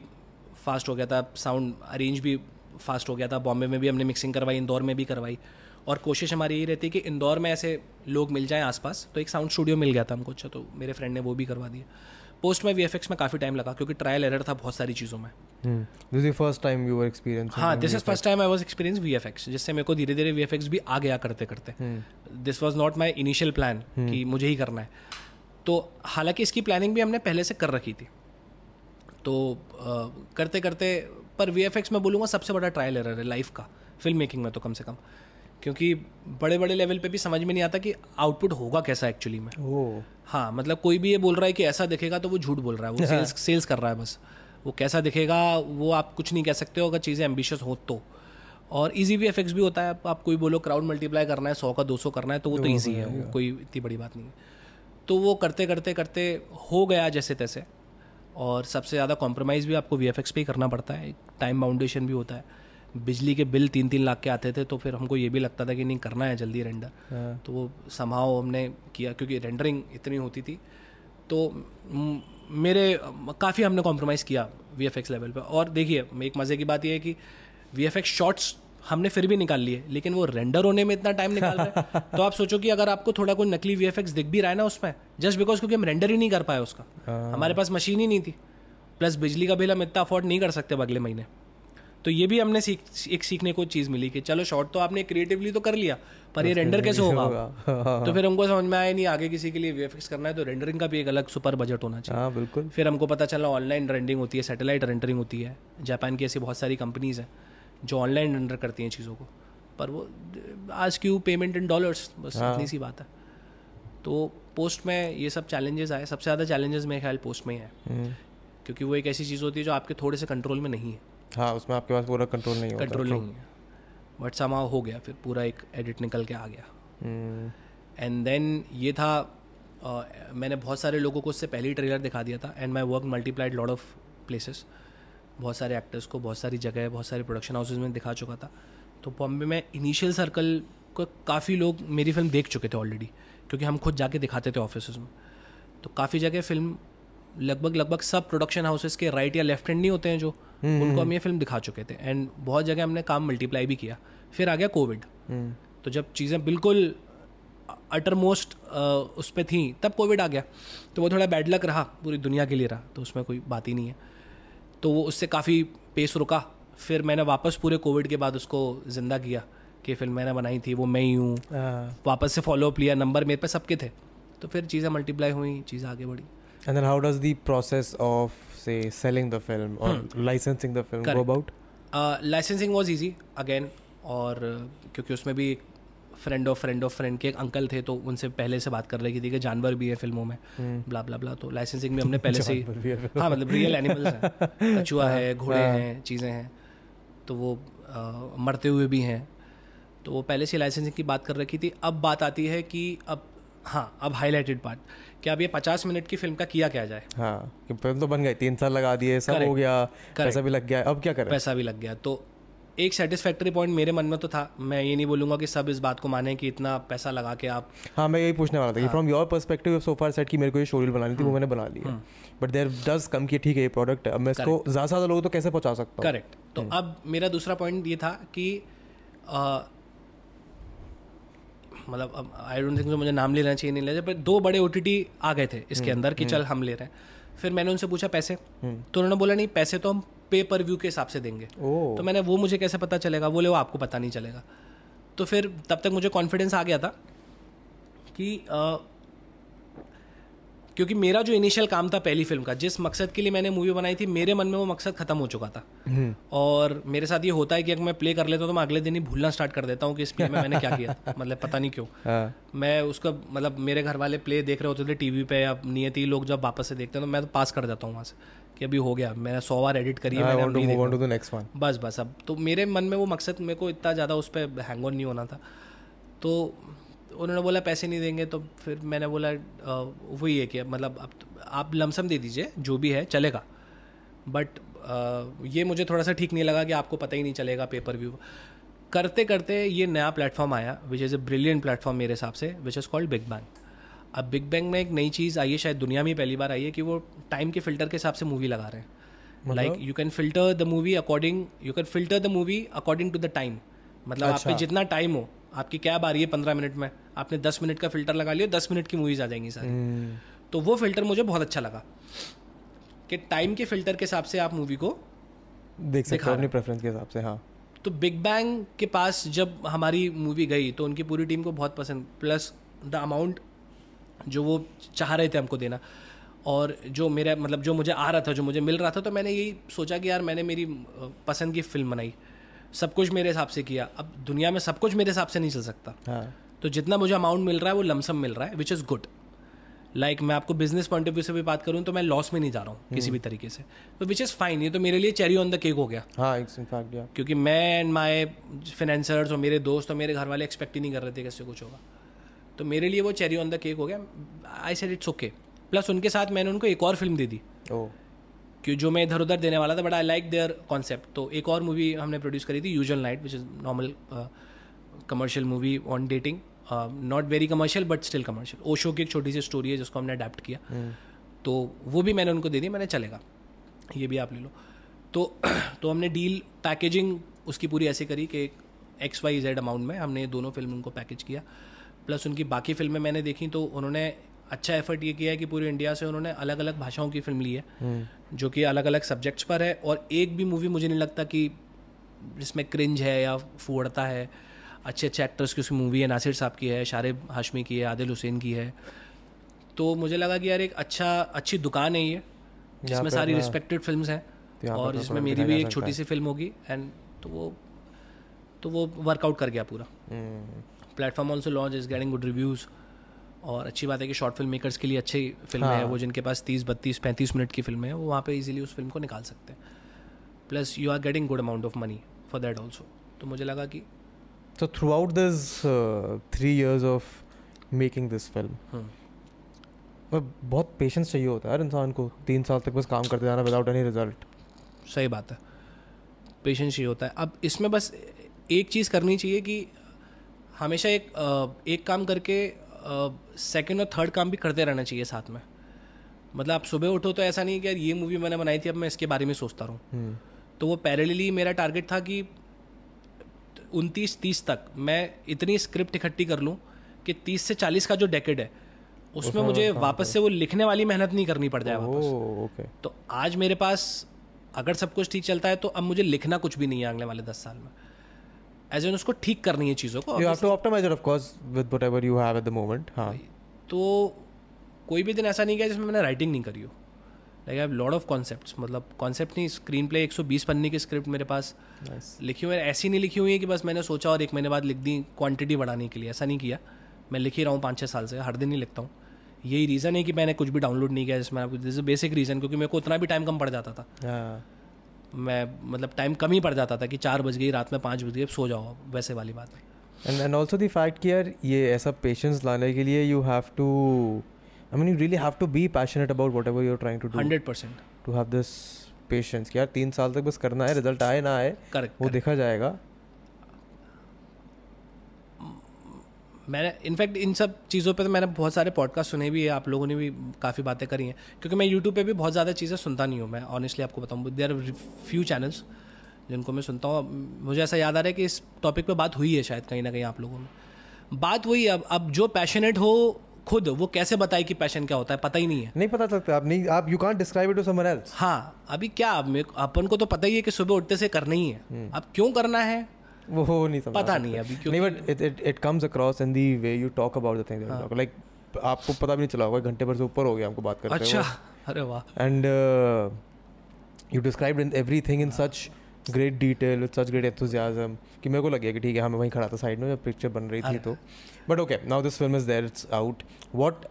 फास्ट हो गया था साउंड अरेंज भी फास्ट हो गया था। बॉम्बे में भी हमने मिक्सिंग करवाई इंदौर में भी करवाई। और कोशिश हमारी यही रहती है कि इंदौर में ऐसे लोग मिल जाएँ आसपास तो एक साउंड स्टूडियो मिल गया था हमको अच्छा तो मेरे फ्रेंड ने वो भी करवा दिया। पोस्ट में वीएफएक्स में काफ़ी टाइम लगा क्योंकि ट्रायल एरर था बहुत सारी चीज़ों में। This is first time you were experience हाँ this is first time I was experience we जिससे मेरे को धीरे धीरे वी भी आ गया करते करते this was not my initial plan कि मुझे ही करना है। तो हालाँकि इसकी प्लानिंग भी हमने पहले से कर रखी थी। तो करते करते पर वी में बोलूँगा सबसे बड़ा ट्रायल एरर है लाइफ का फ़िल्म मेकिंग में तो कम से कम। क्योंकि बड़े बड़े लेवल पे भी समझ में नहीं आता कि आउटपुट होगा कैसा एक्चुअली में। हाँ मतलब कोई भी ये बोल रहा है कि ऐसा दिखेगा तो वो झूठ बोल रहा है वो सेल्स सेल्स कर रहा है बस। वो कैसा दिखेगा वो आप कुछ नहीं कह सकते हो अगर चीज़ें एम्बिशियस हो तो। और इजी भी एफेक्ट्स भी होता है आप, आप कोई बोलो क्राउड मल्टीप्लाई करना है सौ का दो सौ करना है तो वो तो ईजी है वो कोई इतनी बड़ी बात नहीं है। तो वो करते करते करते हो गया जैसे तैसे। और सबसे ज़्यादा कॉम्प्रोमाइज़ भी आपको वीएफएक्स पे ही करना पड़ता है टाइम बाउंडेशन भी होता है। बिजली के बिल तीन तीन लाख के आते थे तो फिर हमको ये भी लगता था कि नहीं करना है जल्दी रेंडर हाँ। तो वो समाओ हमने किया क्योंकि रेंडरिंग इतनी होती थी। तो मेरे काफ़ी हमने कॉम्प्रोमाइज़ किया वी एफ़ लेवल पर और देखिए एक मज़े की बात यह है कि वी एफ़ शॉर्ट्स हमने फिर भी निकाल लिए लेकिन वो रेंडर होने में इतना टाइम निकाल रहे हैं। <laughs> तो आप सोचो कि अगर आपको थोड़ा कोई नकली वीएफएक्स दिख भी रहा है ना उसमें जस्ट बिकॉज़ क्योंकि हम रेंडर ही नहीं कर पाए उसका। हमारे पास मशीन ही नहीं थी। प्लस बिजली का बिल हम इतना अफोर्ड नहीं कर सकते अगले महीने। तो ये भी हमने सीख एक सीखने को चीज़ मिली कि चलो शॉर्ट तो आपने क्रिएटिवली तो कर लिया पर ये रेंडर कैसे होगा? <laughs> तो फिर हमको समझ में आया नहीं आगे किसी के लिए वीएफएक्स करना है तो रेंडरिंग का भी एक अलग सुपर बजट होना चाहिए। हाँ बिल्कुल। फिर हमको पता चला ऑनलाइन रेंडरिंग होती है सैटेलाइट रेंडरिंग होती है। जापान की ऐसी बहुत सारी कंपनीज़ हैं जो ऑनलाइन रेंडर करती हैं चीज़ों को। पर वो आज क्यू पेमेंट इन डॉलर्स बस इतनी सी बात है। तो पोस्ट में ये सब चैलेंजेस आए। सबसे ज़्यादा चैलेंजेस मेरे ख्याल पोस्ट में ही है हम्म। क्योंकि वो एक ऐसी चीज़ होती है जो आपके थोड़े से कंट्रोल में नहीं है। हाँ उसमें आपके पास पूरा कंट्रोल नहीं होता। कंट्रोल नहीं है। बट समा हो गया फिर पूरा एक एडिट निकल के आ गया। एंड देन ये था मैंने बहुत सारे लोगों को उससे पहले ही ट्रेलर दिखा दिया था। And my work multiplied lot of places बहुत सारे एक्टर्स को बहुत सारी जगह बहुत सारे प्रोडक्शन हाउसेज में दिखा चुका था। तो बॉम्बे में इनिशियल सर्कल को काफ़ी लोग मेरी फ़िल्म देख चुके थे ऑलरेडी क्योंकि हम खुद जाके दिखाते थे ऑफ़िस में। तो काफ़ी जगह फ़िल्म लगभग लगभग सब प्रोडक्शन हाउसेस के राइट या लेफ़्ट हैंड नहीं होते हैं जो उनको हम ये फ़िल्म दिखा चुके थे। एंड बहुत जगह हमने काम मल्टीप्लाई भी किया। फिर आ गया कोविड तो जब चीज़ें बिल्कुल अटर मोस्ट उस पर थी तब कोविड आ गया। तो वो थोड़ा बैड लक रहा पूरी दुनिया के लिए रहा। तो उसमें कोई बात ही नहीं है। तो वो उससे काफ़ी पेस रुका। फिर मैंने वापस पूरे कोविड के बाद उसको ज़िंदा किया कि फ़िल्म मैंने बनाई थी वो मैं ही हूँ। हाँ। वापस से फॉलोअप लिया नंबर मेरे पे सबके थे। तो फिर चीज़ें मल्टीप्लाई हुई चीज़ें आगे बढ़ी। And then how does the process of say selling the film or hmm. licensing the film Correct. go about? Licensing was easy again और uh, क्योंकि उसमें भी friend of friend of friend के एक अंकल थे तो उनसे पहले से बात कर रही थी कि जानवर भी है फ़िल्मों में ब्ला ब्ला ब्ला तो लाइसेंसिंग में हमने पहले से ही हाँ मतलब रियल एनिमल्स हैं <laughs> कछुआ है घोड़े हैं चीज़ें हैं तो वो अ, मरते हुए भी हैं तो वो पहले से लाइसेंसिंग की बात कर रखी थी अब बात आती है कि अब हाँ अब हाईलाइटेड पार्ट कि अब ये पचास मिनट की फ़िल्म का किया क्या जाए? हाँ कि फ़िल्म तो बन गई तीन साल लगा दिए सब हो. गया पैसा भी लग गया अब क्या करें? पैसा भी लग गया। तो एक सेटिस्फैक्टरी पॉइंट मेरे मन में तो था। मैं ये नहीं बोलूँगा कि सब इस बात को माने कि इतना पैसा लगा के आप हाँ मैं यही पूछने वाला था कि from your perspective so far set कि मेरे को ये स्टोरी बनानी थी वो मैंने बना लिया है। बट देर डज कम कि ठीक है ये प्रोडक्ट है अब मैं इसको ज़्यादा से ज़्यादा लोगों तो कैसे पहुँचा सकता हूँ? करेक्ट तो अब मेरा दूसरा पॉइंट ये था कि मतलब अब आई डोंट थिंक मुझे नाम लेना चाहिए नहीं लेना पर दो बड़े ओटीटी आ गए थे इसके अंदर कि चल हम ले रहे हैं। फिर मैंने उनसे पूछा पैसे। तो उन्होंने बोला नहीं पैसे तो हम पे पर व्यू के हिसाब से देंगे। तो मैंने वो मुझे कैसे पता चलेगा? बोले वो आपको पता नहीं चलेगा। तो फिर तब तक मुझे कॉन्फिडेंस आ गया था कि क्योंकि मेरा जो इनिशियल काम था पहली फ़िल्म का जिस मकसद के लिए मैंने मूवी बनाई थी मेरे मन में वो मकसद खत्म हो चुका था। और मेरे साथ ये होता है कि अगर मैं प्ले कर लेता हूँ तो मैं अगले दिन ही भूलना स्टार्ट कर देता हूँ कि इस प्ले में मैंने क्या किया था। <laughs> मतलब पता नहीं क्यों। हाँ। मैं उसका मतलब मेरे घर वाले प्ले देख रहे होते थे टीवी पे या नियति लोग जब वापस से देखते हैं तो मैं तो पास कर जाता हूँ वहाँ से कि अभी हो गया मैंने सौ बार एडिट करी है वन बस बस अब तो मेरे मन में वो मकसद मेरे को इतना ज़्यादा उस पर हैंग ऑन नहीं होना था। तो उन्होंने बोला पैसे नहीं देंगे। तो फिर मैंने बोला वही है कि मतलब अब आप लमसम दे दीजिए जो भी है चलेगा। बट ये मुझे थोड़ा सा ठीक नहीं लगा कि आपको पता ही नहीं चलेगा पेपर व्यू करते करते ये नया प्लेटफॉर्म आया which is a brilliant platform मेरे हिसाब से which is called Big Bang अब बिग बैंग में एक नई चीज़ आई है शायद दुनिया में पहली बार आई है कि वो टाइम के फ़िल्टर के हिसाब से मूवी लगा रहे हैं। Like you can filter the movie according you can filter the movie according to the time मतलब आप पे जितना टाइम हो आपकी कैब आ रही है पंद्रह मिनट में? आपने दस मिनट का फ़िल्टर लगा लिया दस मिनट की मूवीज़ आ जाएँगी सारी। तो वो फ़िल्टर मुझे बहुत अच्छा लगा कि टाइम के फ़िल्टर के हिसाब से आप मूवी को देख सकते हो अपनी प्रेफरेंस के हिसाब से हाँ। तो बिग बैंग के पास जब हमारी मूवी गई तो उनकी पूरी टीम को बहुत पसंद प्लस द अमाउंट जो वो चाह रहे थे हमको देना। और जो मेरा मतलब जो मुझे आ रहा था जो मुझे मिल रहा था तो मैंने यही सोचा कि यार मैंने मेरी पसंद की फ़िल्म बनाई। सब कुछ मेरे हिसाब से किया। अब दुनिया में सब कुछ मेरे हिसाब से नहीं चल सकता। हाँ। तो जितना मुझे अमाउंट मिल रहा है वो लमसम मिल रहा है विच इज़ गुड लाइक मैं आपको बिज़नेस पॉइंट ऑफ़ व्यू से भी बात करूँ तो मैं लॉस में नहीं जा रहा हूँ किसी भी तरीके से। तो विच इज़ फाइन ये तो मेरे लिए चेरी ऑन द केक हो गया। हाँ इनफैक्ट या क्योंकि मैं एंड माई फाइनेंसर्स और मेरे दोस्त और मेरे घर वाले एक्सपेक्ट ही नहीं कर रहे थे कैसे कुछ होगा। तो मेरे लिए वो चेरी ऑन द केक हो गया। I said it's okay plus उनके साथ मैंने उनको एक और फ़िल्म दे दी। ओ कि जो मैं इधर उधर देने वाला था but I like their concept तो एक और मूवी हमने प्रोड्यूस करी थी usual night which is normal commercial movie on dating not very commercial but still commercial Osho की एक छोटी सी स्टोरी है जिसको हमने अडेप्ट किया। तो वो भी मैंने उनको दे दी मैंने चलेगा। ये भी आप ले लो। तो <clears throat> तो हमने डील पैकेजिंग उसकी पूरी ऐसे करी कि एक्स वाई जेड अमाउंट में हमने दोनों फ़िल्म उनको पैकेज किया। प्लस उनकी बाकी फ़िल्में मैंने देखी तो उन्होंने अच्छा एफर्ट ये किया है कि पूरे इंडिया से उन्होंने अलग अलग भाषाओं की फ़िल्म ली है। जो कि अलग अलग सब्जेक्ट्स पर है और एक भी मूवी मुझे नहीं लगता कि जिसमें क्रिंज है या फूड़ता है। अच्छे अच्छे एक्टर्स की उसकी मूवी है नासिर साहब की है शारिब हाशमी की है आदिल हुसैन की है। तो मुझे लगा कि यार एक अच्छा अच्छी दुकान है ये जिसमें सारी रिस्पेक्टेड फ़िल्म हैं और जिसमें मेरी भी एक छोटी सी फ़िल्म होगी। एंड तो वो तो वो वर्कआउट कर गया पूरा। Platform also launch is getting good reviews और अच्छी बात है कि शॉर्ट फ़िल्म मेकर्स के लिए अच्छी फ़िल्म है। वो जिनके पास तीस बत्तीस पैंतीस मिनट की फ़िल्म है वो वहाँ पे इजीली उस फ़िल्म को निकाल सकते हैं। Plus you are getting good amount of money for that also तो मुझे लगा कि So throughout this uh, three years of making this film, हम्म, बहुत पेशेंस चाहिए होता है यार इंसान को। तीन साल तक बस काम करते जाना विदाउट एनी रिज़ल्ट सही बात है। पेशेंस ही होता है। अब इसमें बस एक चीज़ करनी चाहिए कि हमेशा एक एक काम करके सेकंड और थर्ड काम भी करते रहना चाहिए साथ में। मतलब आप सुबह उठो तो ऐसा नहीं कि यार ये मूवी मैंने बनाई थी अब मैं इसके बारे में सोचता रहूँ। हम्म। तो वो पैरेलली मेरा टारगेट था कि उनतीस तीस तक। मैं इतनी स्क्रिप्ट इकट्ठी कर लूँ कि तीस से चालीस का जो डेकेड है उसमें मुझे वापस से वो लिखने वाली मेहनत नहीं करनी पड़ जाए वापस। ओके तो आज मेरे पास अगर सब कुछ ठीक चलता है तो अब मुझे लिखना कुछ भी नहीं है अगले वाले दस साल में। एज एन उसको ठीक करनी है चीज़ों को You have to optimize it, of course, with whatever you have at the moment. हाँ। तो कोई भी दिन ऐसा नहीं गया जिसमें मैंने राइटिंग नहीं करी हो। Like I have lot of concepts मतलब कॉन्सेप्ट नहीं स्क्रीन प्ले 120 पन्ने की स्क्रिप्ट मेरे पास। Nice. लिखी हुई है ऐसी नहीं लिखी हुई है कि बस मैंने सोचा और एक महीने बाद लिख दी क्वांटिटी बढ़ाने के लिए। ऐसा नहीं किया। मैं लिख ही रहा हूँ पाँच छः साल से हर दिन ही लिखता हूँ। यही रीज़न है कि मैंने कुछ भी डाउनलोड नहीं किया जिसमें आपको दिस बेसिक रीज़न क्योंकि मेरे को उतना भी टाइम कम पड़ जाता था। हाँ। मैं मतलब टाइम कम ही पड़ जाता था कि चार बज गई रात में पाँच बज गई सो जाओ वैसे वाली बात है। And and also the fact कि यार ये ऐसा patience लाने के लिए you have to I mean you really have to be passionate about whatever you're trying to do hundred percent. to have this patience कि यार तीन साल तक बस करना है रिज़ल्ट आए ना आए करेक्ट वो देखा जाएगा। मैंने इनफैक्ट इन सब चीज़ों पे तो मैंने बहुत सारे पॉडकास्ट सुने भी है आप लोगों ने भी काफ़ी बातें करी हैं क्योंकि मैं यूट्यूब पे भी बहुत ज़्यादा चीज़ें सुनता नहीं हूँ मैं ऑनेस्टली आपको बताऊँ। देर आर फ्यू चैनल्स जिनको मैं सुनता हूँ। मुझे ऐसा याद आ रहा है कि इस टॉपिक पे बात हुई है शायद कहीं ना कहीं आप लोगों में। बात वही अब अब जो पैशनेट हो खुद वो कैसे बताए कि पैशन क्या होता है पता ही नहीं है। नहीं पता सकता आप नहीं आप you can't describe it to someone else हाँ अभी क्या अपन को तो पता ही है कि सुबह उठते से करना ही है। अब क्यों करना है? वो हो नहीं समझ पता नहीं अभी क्योंकि नहीं but it it it comes across in the way you talk about the thing like आपको पता भी नहीं चला होगा घंटे भर से ऊपर हो गया हमको बात करते अच्छा अरे वाह। And uh, you described in everything in such great detail with such great कि मेरे को लगे कि ठीक है हाँ मैं वहीं खड़ा था साइड में जब पिक्चर बन रही थी तो। But okay now this film is there it's out what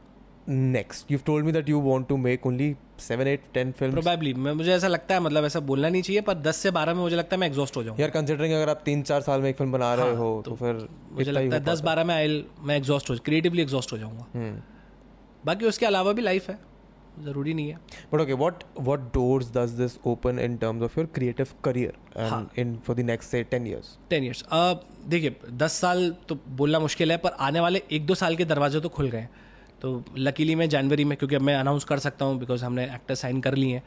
next you told me that you want to make only seven eight ten film probably मैं मुझे ऐसा लगता है मतलब ऐसा बोलना नहीं चाहिए पर दस से बारह में मुझे लगता है मैं एग्जॉस्ट हो जाऊँ। यार कंसिडरिंग अगर आप तीन चार साल में एक फ़िल्म बना रहे हो तो फिर मुझे लगता है दस बारह में आई मैं एग्जॉस्ट हो क्रिएटिवली एग्जॉस्ट हो जाऊँगा। हम्म। बाकी उसके अलावा भी लाइफ है। ज़रूरी नहीं है। But okay, what what doors does this open in terms of your creative career and in for the next say ten years? Ten years देखिए दस साल तो बोलना मुश्किल है पर आने वाले एक दो साल के दरवाजे तो खुल गए हैं। तो लकीली मैं जनवरी में क्योंकि अब मैं अनाउंस कर सकता हूँ बिकॉज़ हमने एक्टर साइन कर लिए हैं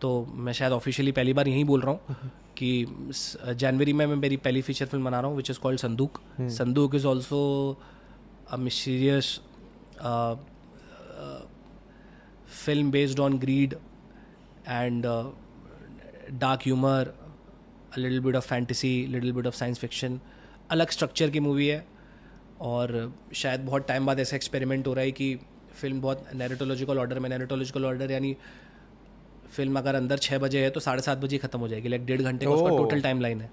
तो मैं शायद ऑफिशियली पहली बार यहीं बोल रहा हूँ कि जनवरी में मैं मेरी पहली फीचर फ़िल्म बना रहा हूँ विच is called Sandook Sandook is also a mysterious film based on greed and uh, dark humor a little bit of fantasy little bit of science fiction अलग स्ट्रक्चर की मूवी है और शायद बहुत टाइम बाद ऐसा एक्सपेरिमेंट हो रहा है कि फ़िल्म बहुत नैरेटोलॉजिकल ऑर्डर में नैरेटोलॉजिकल ऑर्डर यानी फ़िल्म अगर अंदर छः बजे है तो साढ़े सात बजे खत्म हो जाएगी लाइक डेढ़ घंटे का उसका. टोटल टाइम लाइन है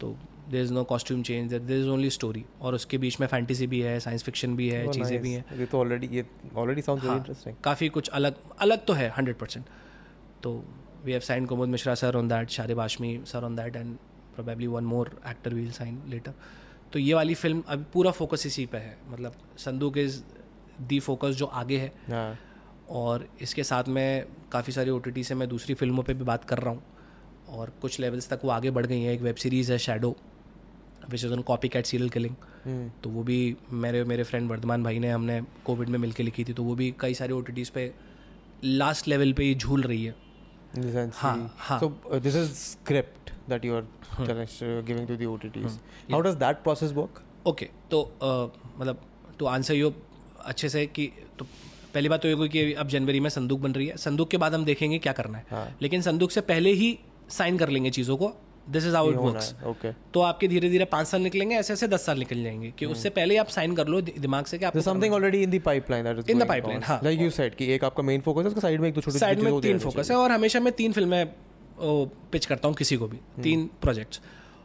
तो there is no costume change there is only story और उसके बीच में फैंटेसी भी है साइंस फिक्शन भी है Oh, चीज़ें nice. भी हैं। ये तो ऑलरेडी ये ऑलरेडी हाँ, इंटरेस्टिंग काफ़ी कुछ अलग अलग तो है हंड्रेड परसेंट तो we have sign Kumud Mishra sir on that Sharib Hashmi sir on that and probably one more actor will sign later तो ये वाली फ़िल्म अभी पूरा फोकस इसी पे है। मतलब संदूक इज़ दी फोकस जो आगे है। हाँ। और इसके साथ में काफ़ी सारी OTT से मैं दूसरी फ़िल्मों पे भी बात कर रहा हूँ। और कुछ लेवल्स तक वो आगे बढ़ गई हैं। एक वेब सीरीज़ है shadow which is on copycat serial killing तो वो भी मेरे मेरे फ्रेंड वर्धमान भाई ने हमने कोविड में मिलके लिखी थी तो वो भी कई सारे ओ पे लास्ट लेवल पे झूल रही है। हाँ, हाँ. so uh, ओके तो मतलब टू आंसर यू अच्छे से कि तो पहली बात तो ये कि अब जनवरी में संदूक बन रही है। संदूक के बाद हम देखेंगे क्या करना है। हाँ. लेकिन संदूक से पहले ही साइन कर लेंगे चीज़ों को। दिस इज़ होना वर्क्स है तो आपके धीरे धीरे पाँच साल निकलेंगे ऐसे ऐसे दस साल निकल जाएँगे कि उससे पहले आप साइन कर लो दिमाग से कि there's आपको something already in the pipeline that is In the going pipeline, on. हाँ. like you said कि एक आपका main focus है उसका साइड में एक दो छोटे साइड में तीन फोकस है और हमेशा मैं तीन फ़िल्में पिच करता हूँ किसी को भी। तीन प्रोजेक्ट्स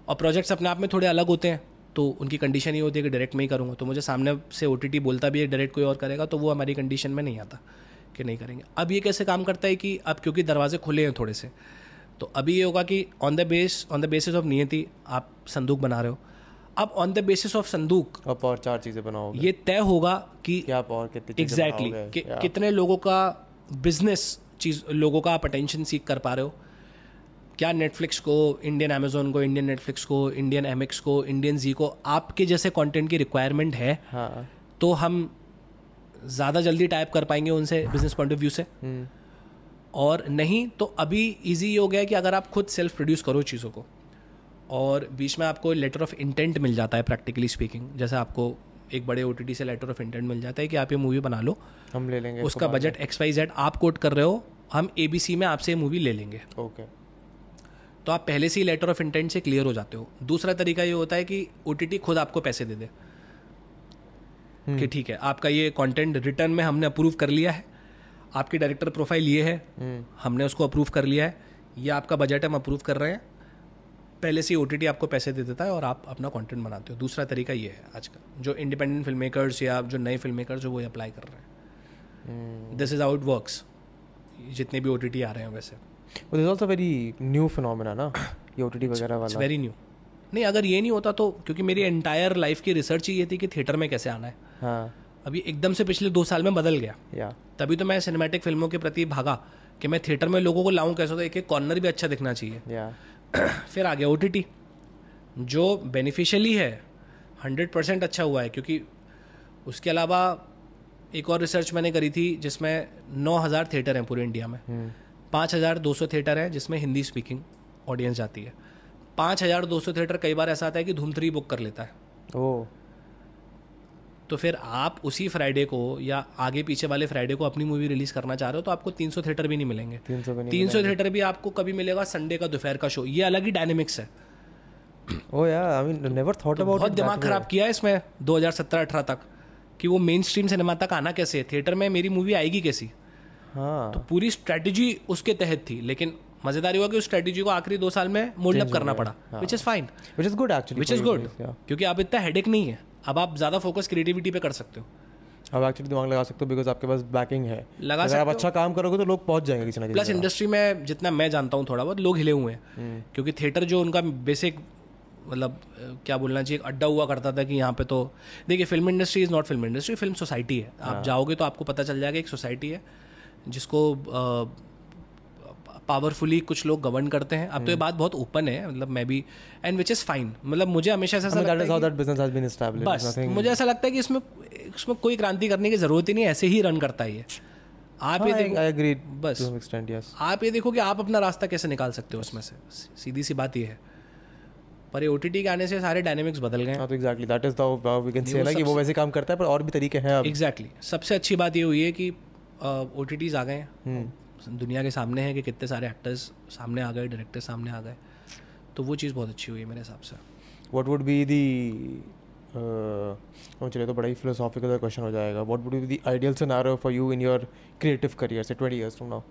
और प्रोजेक्ट्स अपने आप में थोड़े अलग होते हैं तो उनकी कंडीशन ये होती है कि डायरेक्ट में ही करूँगा। तो मुझे सामने से ओ बोलता भी है डायरेक्ट कोई और करेगा तो वो हमारी कंडीशन में नहीं आता कि नहीं करेंगे। अब ये कैसे काम करता है कि अब क्योंकि दरवाजे खुले हैं थोड़े से तो अभी ये होगा कि on the base on the basis of नियति आप संदूक बना रहे हो। अब ऑन द बेसिस ऑफ़ संदूक अब और चार चीज़ें बनाओगे। ये तय होगा कि आप और कितनी एग्जैक्टली बनाओगे? कि, कितने लोगों का बिज़नेस चीज़ लोगों का आप अटेंशन सीख कर पा रहे हो। क्या नेटफ्लिक्स को इंडियन अमेजोन को इंडियन नेटफ्लिक्स को इंडियन एमएक्स को इंडियन जी को आपके जैसे कंटेंट की रिक्वायरमेंट है हाँ। तो हम ज़्यादा जल्दी टाइप कर पाएँगे उनसे बिज़नेस पॉइंट ऑफ़ व्यू से। हम्म, और नहीं तो अभी इजी हो गया है कि अगर आप खुद सेल्फ प्रोड्यूस करो चीज़ों को और बीच में आपको लेटर ऑफ़ इंटेंट मिल जाता है प्रैक्टिकली स्पीकिंग जैसे आपको एक बड़े ओटीटी से लेटर ऑफ़ इंटेंट मिल जाता है कि आप ये मूवी बना लो। हम ले लेंगे उसका बजट एक्स वाई जेड आप कोट कर रहे हो हम ए बी सी में आपसे ये मूवी ले लेंगे। ओके तो आप पहले से ही लेटर ऑफ़ इंटेंट से क्लियर हो जाते हो। दूसरा तरीका ये होता है कि ओटीटी खुद आपको पैसे दे दे कि ठीक है आपका ये कंटेंट रिटर्न में हमने अप्रूव कर लिया है। आपकी डायरेक्टर प्रोफ़ाइल ये है। हम्म, हमने उसको अप्रूव कर लिया है। ये आपका बजट हम अप्रूव कर रहे हैं। पहले से ही ओ आपको पैसे दे देता है और आप अपना कंटेंट बनाते हो। दूसरा तरीका ये है आज का जो इंडिपेंडेंट फ़िल्म मेकर्स या जो नए फ़िल्म मेकर्स वो अप्लाई कर रहे हैं। दिस इज़ आउट वर्क्स जितने भी ओटीटी आ रहे हैं वैसे। But there's also very new ना? ये OTT वगैरह वाला। वेरी न्यू नहीं अगर ये नहीं होता तो क्योंकि मेरी एंटायर लाइफ की रिसर्च ही ये थी कि थिएटर में कैसे आना है। हाँ। अभी एकदम से पिछले दो साल में बदल गया। या। तभी तो मैं सिनेमैटिक फ़िल्मों के प्रति भागा कि मैं थिएटर में लोगों को लाऊं कैसे तो एक एक कॉर्नर भी अच्छा दिखना चाहिए। या। <clears throat> फिर आ गया ओटीटी जो बेनिफिशियली है हंड्रेड परसेंट अच्छा हुआ है क्योंकि उसके अलावा एक और रिसर्च मैंने करी थी जिसमें नौ हज़ार थिएटर हैं पूरे इंडिया में। पाँच हज़ार दो सौ थिएटर हैं जिसमें हिंदी स्पीकिंग ऑडियंस जाती है। पाँच हज़ार दो सौ थिएटर कई बार ऐसा आता है कि धूम थ्री बुक कर लेता है। ओ। तो फिर आप उसी फ्राइडे को या आगे पीछे वाले फ्राइडे को अपनी मूवी रिलीज़ करना चाह रहे हो तो आपको 300 थिएटर भी नहीं मिलेंगे। तीन सौ भी नहीं 300 थिएटर भी आपको कभी मिलेगा संडे का दोपहर का शो ये अलग ही डायनेमिक्स है। ओ yeah I mean never thought about बहुत दिमाग खराब किया है इसमें 2017-18 तक कि वो मेन स्ट्रीम सिनेमा तक आना कैसे है? थिएटर में मेरी मूवी आएगी कैसी? हाँ। तो पूरी स्ट्रेटजी उसके तहत थी लेकिन मजेदारी हुआ कि उस स्ट्रेटजी को आखिरी दो साल में मोल्डअप करना पड़ा which is fine which is good actually which is good क्योंकि अब इतना हेडेक नहीं है। अब आप ज़्यादा फोकस क्रिएटिविटी पे कर सकते हो। अब एक्चुअली दिमाग लगा सकते हो बिकॉज़ आपके पास बैकिंग है। लगा अगर आप अच्छा काम करोगे तो लोग पहुँच जाएँगे किसी ना किसी प्लस इंडस्ट्री में जितना मैं जानता हूँ थोड़ा बहुत लोग हिले हुए हैं। क्योंकि थिएटर जो उनका बेसिक मतलब क्या बोलना चाहिए अड्डा हुआ करता था कि यहाँ पे तो देखिए film industry is not film industry film society है। आप जाओगे तो आपको पता चल जाएगा एक सोसाइटी है जिसको पावरफुली कुछ लोग गवर्न करते हैं। अब तो ये बात बहुत ओपन है मतलब मैं भी एंड विच इज़ फाइन मतलब मुझे हमेशा ऐसा लगता है. बस मुझे ऐसा लगता है कि इसमें इसमें कोई क्रांति करने की ज़रूरत ही नहीं ऐसे ही रन करता है ये। आप हाँ, ये देखो बस। extent, yes. आप ये देखो कि आप अपना रास्ता कैसे निकाल सकते हो उसमें से। सीधी सी बात ये है। पर ये ओ के आने से सारे डायनेमिक्स बदल गए। हाँ तो exactly that is the how we can नहीं, say वो ना कि वो सबसे- वैसे काम करता है पर और भी तरीके हैं एग्जैक्टली सबसे अच्छी बात ये हुई है कि ओ आ गए हैं। हम्म। दुनिया के सामने है कि कितने सारे एक्टर्स सामने आ गए डायरेक्टर सामने आ गए। तो वो चीज़ बहुत अच्छी हुई है मेरे हिसाब से। What would be the Uh, चलिए तो बड़ा ही फिलोसॉफिकल क्वेश्चन हो जाएगा। What would be ideal for you in your creative career say twenty years now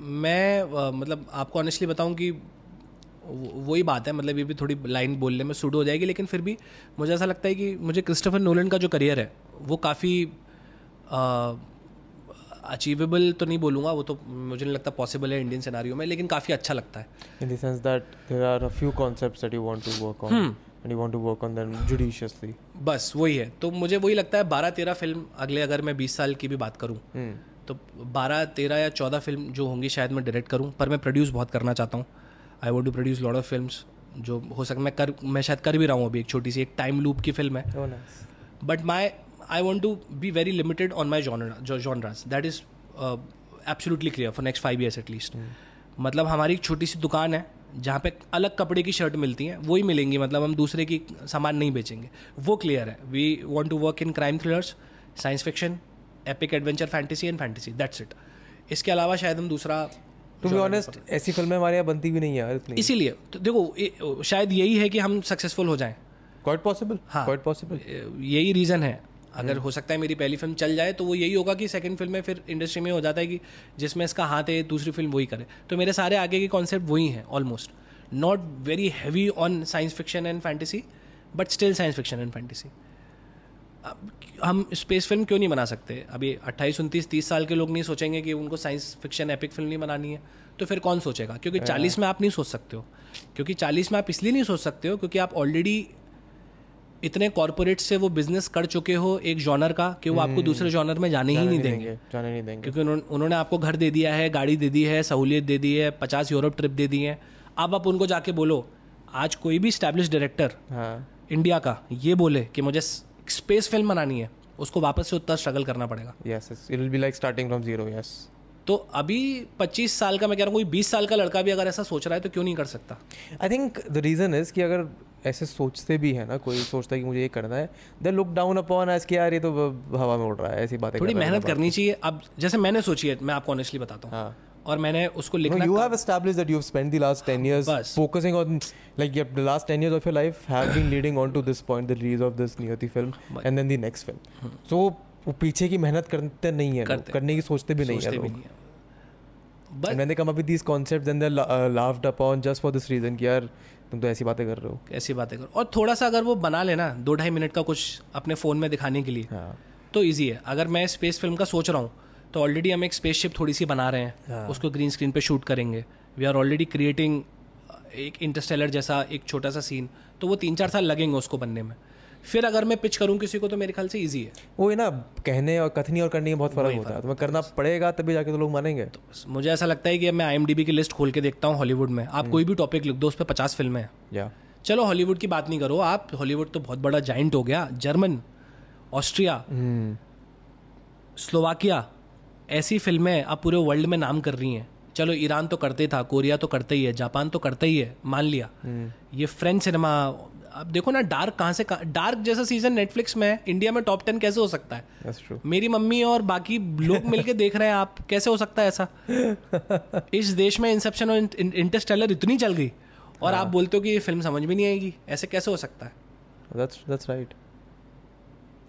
मैं uh, मतलब आपको ऑनेस्टली बताऊँ कि वही बात है मतलब ये भी थोड़ी लाइन बोलने में सूड हो जाएगी लेकिन फिर भी मुझे ऐसा लगता है कि मुझे क्रिस्टोफर नोलन का जो करियर है वो काफ़ी अचीवेबल तो नहीं बोलूँगा वो तो मुझे नहीं लगता पॉसिबल है इंडियन सिनारियो में लेकिन काफ़ी अच्छा लगता है। The sense that there are a few concepts that you want to work on and you want to work on them judiciously. बस वही है। तो मुझे वही लगता है बारह तेरह फ़िल्म अगले अगर मैं बीस साल की भी बात करूँ hmm. तो बारह तेरह या चौदह फ़िल्म जो होंगी शायद मैं डायरेक्ट करूँ पर मैं प्रोड्यूस बहुत करना चाहता हूँ। I want to produce lot of film जो हो सके मैं कर मैं शायद कर भी रहा हूँ अभी एक छोटी सी एक टाइम लूप की फ़िल्म है। But my I want to be very limited on my genre genres that is absolutely clear for next five years at least मतलब हमारी एक छोटी सी दुकान है जहाँ पे अलग कपड़े की शर्ट मिलती हैं वही मिलेंगी मतलब हम दूसरे की सामान नहीं बेचेंगे। वो क्लियर है। We want to work in crime thrillers science fiction epic adventure fantasy and fantasy that's it इसके अलावा शायद हम दूसरा to be honest ऐसी फ़िल्में हमारे यहाँ बनती भी नहीं है इसीलिए तो देखो शायद यही है कि हम सक्सेसफुल हो जाएँ। Quite possible हाँ। quite possible यही रीज़न है। अगर हो सकता है मेरी पहली फ़िल्म चल जाए तो वो यही होगा कि सेकंड फ़िल्म में फिर इंडस्ट्री में हो जाता है कि जिसमें इसका हाथ है दूसरी फ़िल्म वही करे। तो मेरे सारे आगे के कॉन्सेप्ट वही हैं almost not very heavy on science fiction and fantasy but still science fiction and fantasy हम स्पेस फ़िल्म क्यों नहीं बना सकते? अभी अट्ठाईस उनतीस तीस साल के लोग नहीं सोचेंगे कि उनको साइंस फिक्शन एपिक फ़िल्म नहीं बनानी है। तो फिर कौन सोचेगा? क्योंकि चालीस में आप नहीं सोच सकते हो। क्योंकि चालीस में आप इसलिए नहीं सोच सकते हो क्योंकि आप ऑलरेडी इतने कॉरपोरेट से वो बिज़नेस कर चुके हो एक जॉनर का कि वो आपको दूसरे जॉनर में जाने ही नहीं देंगे। जाने नहीं देंगे। क्योंकि उन्होंने उन्होंने आपको घर दे दिया है गाड़ी दे दी है सहूलियत दे दी है पचास यूरोप ट्रिप दे दी है। अब आप उनको जाके बोलो आज कोई भी स्टैब्लिश डायरेक्टर हाँ। इंडिया का ये बोले कि मुझे स्पेस फ़िल्म बनानी है उसको वापस से उतना स्ट्रगल करना पड़ेगा। Yes it will be like starting from zero yes तो अभी 25 साल का मैं कह रहा हूँ कोई 20 साल का लड़का भी अगर ऐसा सोच रहा है तो क्यों नहीं कर सकता? I think the reason is कि अगर ऐसे सोचते भी है ना कोई सोचता है कि मुझे ये करना है they look down upon us कि यार ये तो हवा में उड़ रहा है ऐसी बातें थोड़ी मेहनत करनी चाहिए। अब जैसे मैंने सोची है मैं आपको ऑनेस्टली बताता हूँ। हाँ। और मैंने उसको लिखा hmm. hmm. पीछे की मेहनत करते नहीं है करते. करने की सोचते भी नहीं सोचते है। बट मैंने कम अभी these concept then they laughed upon just for this reason कि यार तुम तो ऐसी बातें कर रहे हो। ऐसी बातें करो और थोड़ा सा अगर वो बना लेना दो ढाई मिनट का कुछ अपने फ़ोन में दिखाने के लिए हाँ. तो इजी है। अगर मैं स्पेस फ़िल्म का सोच रहा हूँ तो ऑलरेडी हम एक स्पेसशिप थोड़ी सी बना रहे हैं। हाँ। उसको ग्रीन स्क्रीन पे शूट करेंगे। वी आर ऑलरेडी क्रिएटिंग एक इंटरस्टेलर जैसा एक छोटा सा सीन तो वो तीन चार साल लगेंगे उसको बनने में। फिर अगर मैं पिच करूँ किसी को तो मेरे ख्याल से ईजी है। वो है ना कहने और कथनी और करने में बहुत फ़र्क होता है। तुम्हें करना पड़ेगा तभी जाके तो लोग मानेंगे। तो मुझे ऐसा लगता है कि मैं आई की लिस्ट खोल के देखता हूँ हॉलीवुड में। आप कोई भी टॉपिक लिख दो उस पर पचास फ़िल्में हैं। या। चलो हॉलीवुड की बात नहीं करो। आप हॉलीवुड तो बहुत बड़ा जाइंट हो गया। जर्मन ऑस्ट्रिया स्लोवाकिया ऐसी फ़िल्में अब पूरे वर्ल्ड में नाम कर रही हैं। चलो ईरान तो करते था कोरिया तो करते ही है जापान तो करते ही है मान लिया। ये फ्रेंच सिनेमा अब देखो ना डार्क कहाँ से डार्क जैसा सीज़न नेटफ्लिक्स में है इंडिया में टॉप टेन कैसे हो सकता है? मेरी मम्मी और बाकी लोग मिलके <laughs> देख रहे हैं आप कैसे हो सकता है ऐसा? <laughs> इस देश में इंसेप्शन और इंटरस्टेलर इतनी चल गई और आप बोलते हो कि ये फ़िल्म समझ में नहीं आएगी ऐसे कैसे हो सकता है? That's that's right that's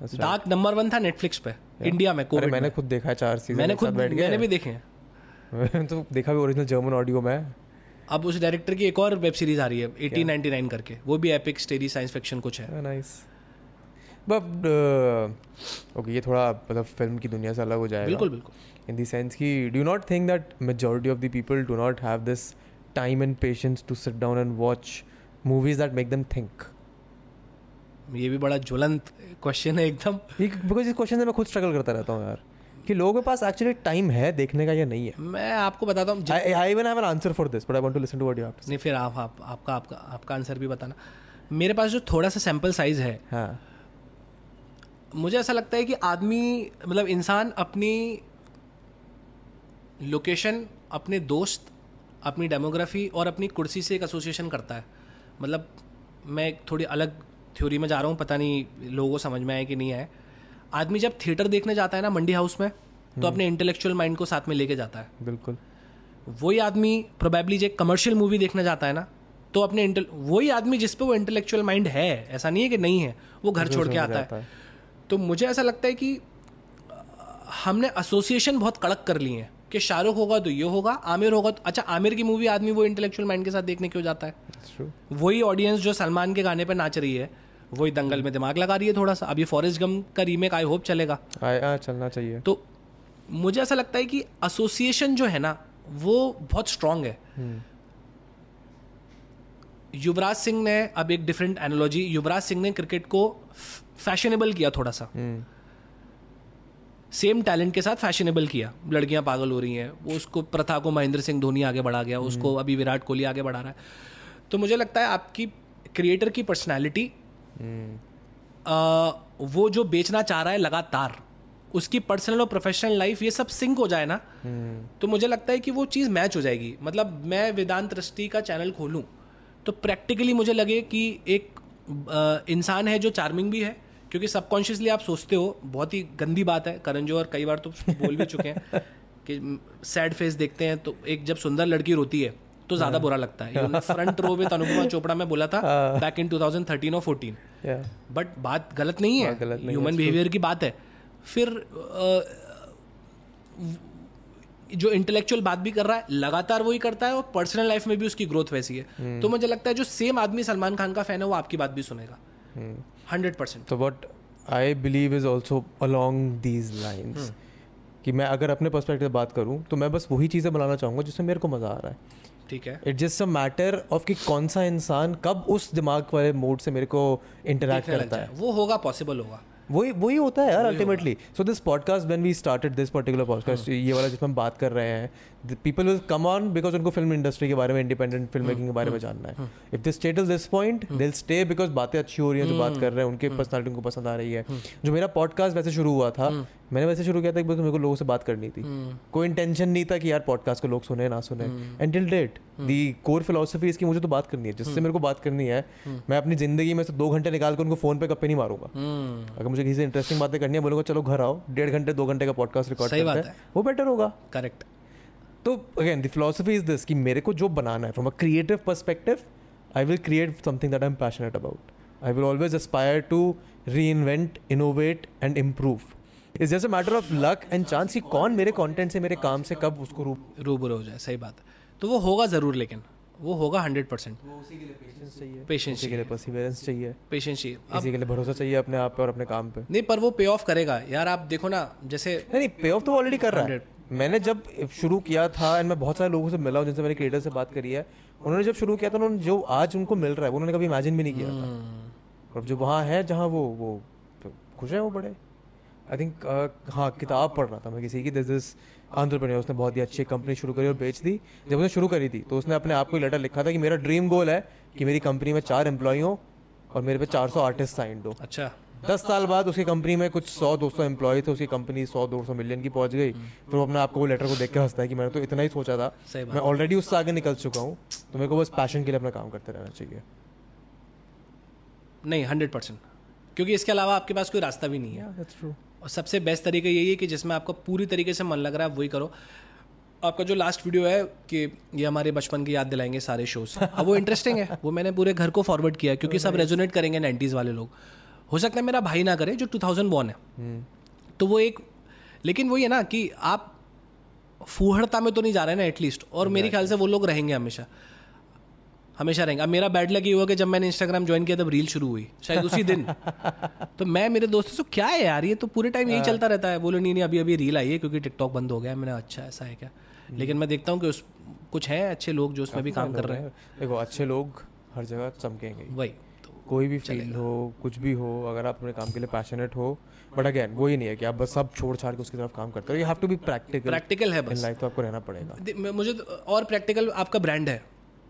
Dark number one था नेटफ्लिक्स पे इंडिया में कोविड मैंने खुद देखा है चार सीज़न मैंने खुद मैंने भी देखे हैं। <laughs> मैंने तो देखा भी ओरिजिनल जर्मन ऑडियो में। अब उस डायरेक्टर की एक और वेब सीरीज़ आ रही है 1899 करके। वो भी एपिक स्टेरी साइंस फिक्शन कुछ है। नाइस बट ओके ये थोड़ा मतलब फ़िल्म की दुनिया से अलग हो जाएगा। बिल्कुल बिल्कुल। In the sense कि you not think that majority of the people do not have this time and patience to sit down and watch movies that make them think? ये भी बड़ा ज्वलंत क्वेश्चन है एकदम। बिकॉज़ इस क्वेश्चन से मैं खुद स्ट्रगल करता रहता हूँ यार कि लोगों के पास एक्चुअली टाइम है देखने का या नहीं है। मैं आपको बताता हूँ I even have an answer for this but I want to listen to what you have नहीं फिर आप, आप आपका आपका आपका आंसर भी बताना। मेरे पास जो थोड़ा सा सैंपल साइज़ है हाँ। मुझे ऐसा लगता है कि आदमी मतलब इंसान अपनी लोकेशन अपने दोस्त अपनी डेमोग्राफी और अपनी कुर्सी से एक एसोसिएशन करता है। मतलब मैं एक थोड़ी अलग थ्योरी में जा रहा हूँ पता नहीं लोगों को समझ में आए कि नहीं आए आदमी जब थिएटर देखने जाता है ना मंडी हाउस में तो अपने इंटेलेक्चुअल माइंड को साथ में लेके जाता है। बिल्कुल। वही आदमी प्रोबेबली जो कमर्शियल मूवी देखने जाता है ना तो अपने इंटेल वही आदमी जिस पे वो इंटेलेक्चुअल माइंड है ऐसा नहीं है कि नहीं है वो घर छोड़ के आता है। तो मुझे ऐसा लगता है कि हमने एसोसिएशन बहुत कड़क कर लिए हैं कि शाहरुख होगा तो ये होगा आमिर होगा तो अच्छा आमिर की मूवी आदमी वो इंटेलेक्चुअल माइंड के साथ देखने क्यों जाता है? वही ऑडियंस जो सलमान के गाने पर नाच रही है वही दंगल में दिमाग लगा रही है थोड़ा सा। अब ये फॉरेस्ट गम का रीमेक आई होप चलेगा। हाँ चलना चाहिए। तो मुझे ऐसा लगता है कि एसोसिएशन जो है ना वो बहुत स्ट्रांग है। युवराज सिंह ने अब एक डिफरेंट एनोलॉजी युवराज सिंह ने क्रिकेट को फैशनेबल किया थोड़ा सा। हम्म, सेम टैलेंट के साथ फैशनेबल किया। लड़कियाँ पागल हो रही हैं वो उसको प्रथा को महेंद्र सिंह धोनी आगे बढ़ा गया उसको अभी विराट कोहली आगे बढ़ा रहा है। तो मुझे लगता है आपकी क्रिएटर की पर्सनैलिटी वो जो बेचना चाह रहा है लगातार उसकी पर्सनल और प्रोफेशनल लाइफ ये सब सिंक हो जाए ना तो मुझे लगता है कि वो चीज़ मैच हो जाएगी। मतलब मैं वेदांत दृष्टि का चैनल खोलूँ तो प्रैक्टिकली मुझे लगे कि एक इंसान है जो चार्मिंग भी है क्योंकि सबकॉन्शियसली आप सोचते हो बहुत ही गंदी बात है करण जोहर कई बार तो बोल भी चुके हैं <laughs> कि सैड फेस देखते हैं तो एक जब सुंदर लड़की रोती है तो ज़्यादा बुरा लगता है। Front Row with Anupama Chopra में बोला था बैक इन 2013 और 14 बट बात गलत नहीं है। ह्यूमन बिहेवियर की बात है। फिर जो इंटेलेक्चुअल बात भी कर रहा है लगातार वही करता है और पर्सनल लाइफ में भी उसकी ग्रोथ वैसी है। हम्म। तो मुझे लगता है जो सेम आदमी सलमान खान का फ़ैन है वो आपकी बात भी सुनेगा। हम्म। हंड्रेड परसेंट तो what I believe is also along these lines कि मैं अगर अपने पर्सपेक्टिव बात करूँ तो मैं बस वही चीज़ें बनाना चाहूँगा जिसमें मेरे को मज़ा आ रहा है। ठीक है। It just a matter of कि कौन सा इंसान कब उस दिमाग वाले मोड से मेरे को इंटरेक्ट करता है। वो होगा पॉसिबल होगा। वही वही होता है यार ultimately so this podcast when we started this particular podcast ये वाला जिसमें हम बात कर रहे हैं people will come on because उनको फ़िल्म इंडस्ट्री के बारे में इंडिपेंडेंट फ़िल्म मेकिंग के बारे में जानना है। If they stay till this point they stay because बातें अच्छी हो रही हैं जो बात कर रहे हैं उनके पर्सनालिटी उनको पसंद आ रही है। जो मेरा पॉडकास्ट वैसे शुरू हुआ था मैंने वैसे शुरू किया था बिकॉज़ मेरे को लोगों से बात करनी थी। कोई इंटेंशन नहीं था कि यार पॉडकास्ट को लोग सुने ना सुने। And till date the core philosophy इसकी मुझे तो बात करनी है। जिससे मेरे को बात करनी है मैं अपनी ज़िंदगी में से दो घंटे निकाल कर उनको फ़ोन पे कभी नहीं मारूँगा। अगर मुझे किसी इंटरेस्टिंग बातें करनी है बोलूँगा चलो घर आओ डेढ़ घंटे दो घंटे का पॉडकास्ट रिकॉर्ड करते हैं वो बेटर होगा। करेक्ट तो again the philosophy is this कि मेरे को जो बनाना है from a creative perspective I will create something that I am passionate about I will always aspire to reinvent innovate and improve is just a matter of luck and chance कि कौन मेरे content से मेरे काम से कब उसको रूप रूबरू हो जाए। सही बात। है तो वो होगा ज़रूर लेकिन वो होगा हंड्रेड परसेंट उसी के लिए पेशेंस चाहिए। पेशेंस के लिए परसिवरेंस चाहिए। पेशेंस चाहिए। इसी के लिए भरोसा चाहिए अपने आप पे और अपने काम पे। नहीं पर वो पे ऑफ़ करेगा। यार आप देखो ना जैसे नहीं पे ऑफ़ तो ऑलरेडी कर रहा है। मैंने जब शुरू किया था एंड मैं बहुत सारे लोगों से मिला हूँ जिनसे मैंने क्रिएटर से बात करी है उन्होंने जब शुरू किया था उन्होंने जो आज उनको मिल रहा है उन्होंने कभी इमेजिन भी नहीं किया था। और जो वहाँ है जहाँ वो वो खुश है वो बड़े। आई थिंक हाँ किताब पढ़ रहा था मैं किसी की। दिस दिस आंध्रप्रनियर उसने बहुत ही अच्छी कंपनी शुरू करी और बेच दी। जब उसने शुरू करी थी तो उसने अपने आप को लेटर लिखा था कि मेरा ड्रीम गोल है कि मेरी कंपनी में चार एम्प्लॉय हो और मेरे पे 400 आर्टिस्ट साइंड हो। अच्छा। दस साल बाद उसकी कंपनी में कुछ सौ दो सौ एम्प्लॉय थे उसकी कंपनी सौ दो सौ मिलियन की पहुँच गई। फिर वो अपने आपको वो लेटर को देख के हंसता है कि मैंने तो इतना ही सोचा था। मैं ऑलरेडी उससे आगे निकल चुका हूँ तो मेरे को बस पैशन के लिए अपना काम करते रहना चाहिए। नहीं हंड्रेड परसेंट क्योंकि इसके अलावा आपके पास कोई रास्ता भी नहीं है। ट्रू और सबसे बेस्ट तरीका यही है कि जिसमें आपको पूरी तरीके से मन लग रहा है आप वही करो। आपका जो लास्ट वीडियो है कि ये हमारे बचपन की याद दिलाएँगे सारे शोज़ अब वो इंटरेस्टिंग है। वो मैंने पूरे घर को फॉरवर्ड किया क्योंकि सब रेजोनेट करेंगे नाइन्टीज़ वाले लोग। हो सकता है मेरा भाई ना करे जो टू थाउज़ेंड बॉर्न है। तो वो एक लेकिन वही है ना कि आप फूहड़ता में तो नहीं जा रहे ना एटलीस्ट और मेरे ख्याल से वो लोग रहेंगे हमेशा। हमेशा रहेंगे। अब मेरा बैड लग ये हुआ कि जब मैंने इंस्टाग्राम ज्वाइन किया तब रील शुरू हुई शायद उसी दिन। <laughs> तो मैं मेरे दोस्तों से क्या है यार ये तो पूरे टाइम यही चलता रहता है। बोलो नहीं नहीं अभी अभी रील आई है क्योंकि टिकटॉक बंद हो गया है। मैंने अच्छा ऐसा है क्या? लेकिन मैं देखता हूँ कि उस कुछ हैं अच्छे लोग जो उसमें भी काम कर रहे हैं। देखो अच्छे लोग हर जगह चमकेंगे वही। तो कोई भी फ़ील्ड हो कुछ भी हो अगर आप अपने काम के लिए पैशनेट हो बट अगेन वो ही नहीं है कि आप बस सब छोड़ छाड़ के उसकी तरफ़ काम करते हो you have to be practical practical है बस। लाइफ तो आपको रहना पड़ेगा। मुझे तो- और प्रैक्टिकल आपका ब्रांड है।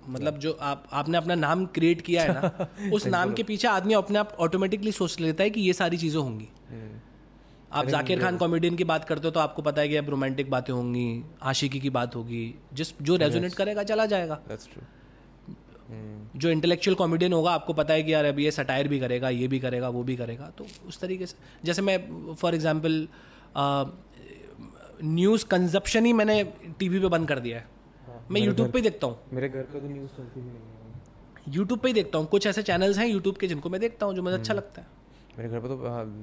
मतलब जो आप आपने अपना नाम क्रिएट किया है ना <laughs> उस नाम के पीछे आदमी अपने आप ऑटोमेटिकली सोच लेता है कि ये सारी चीज़ें होंगी। आप जाकिर खान कॉमेडियन की बात करते हो तो आपको पता है कि अब रोमांटिक बातें होंगी आशिकी की बात होगी जिस जो रेजोनेट करेगा चला जाएगा। दैट्स ट्रू जो इंटेलेक्चुअल कॉमेडियन होगा आपको पता है कि यार अब ये सटायर भी करेगा ये भी करेगा वो भी करेगा। तो उस तरीके से जैसे मैं फॉर एग्जांपल न्यूज़ कंजप्शन ही मैंने टीवी पे बंद कर दिया है। मैं यूट्यूब पे ही देखता हूँ। मेरे घर पे तो न्यूज़ चलती भी नहीं है। यूट्यूब पे ही देखता हूँ। कुछ ऐसे चैनल्स हैं यूट्यूब के जिनको मैं देखता हूँ जो मुझे अच्छा लगता है। मेरे घर पे तो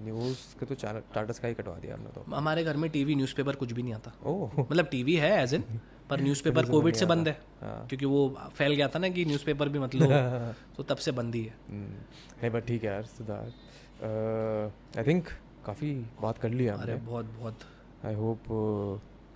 न्यूज़ के तो टाटा स्काई कटवा दिया हमने तो। हमारे घर में टीवी न्यूज़पेपर कुछ भी नहीं आता। ओह। मतलब टीवी है एज इन <laughs> पर न्यूज़पेपर कोविड से बंद है हाँ। क्योंकि वो फैल गया था ना कि न्यूज़पेपर भी मतलब <laughs> तो तब से बंद ही है। हम्म, नहीं बट ठीक है यार सिद्धार्थ। आई थिंक काफ़ी बात कर लिया अरे बहुत बहुत। आई होप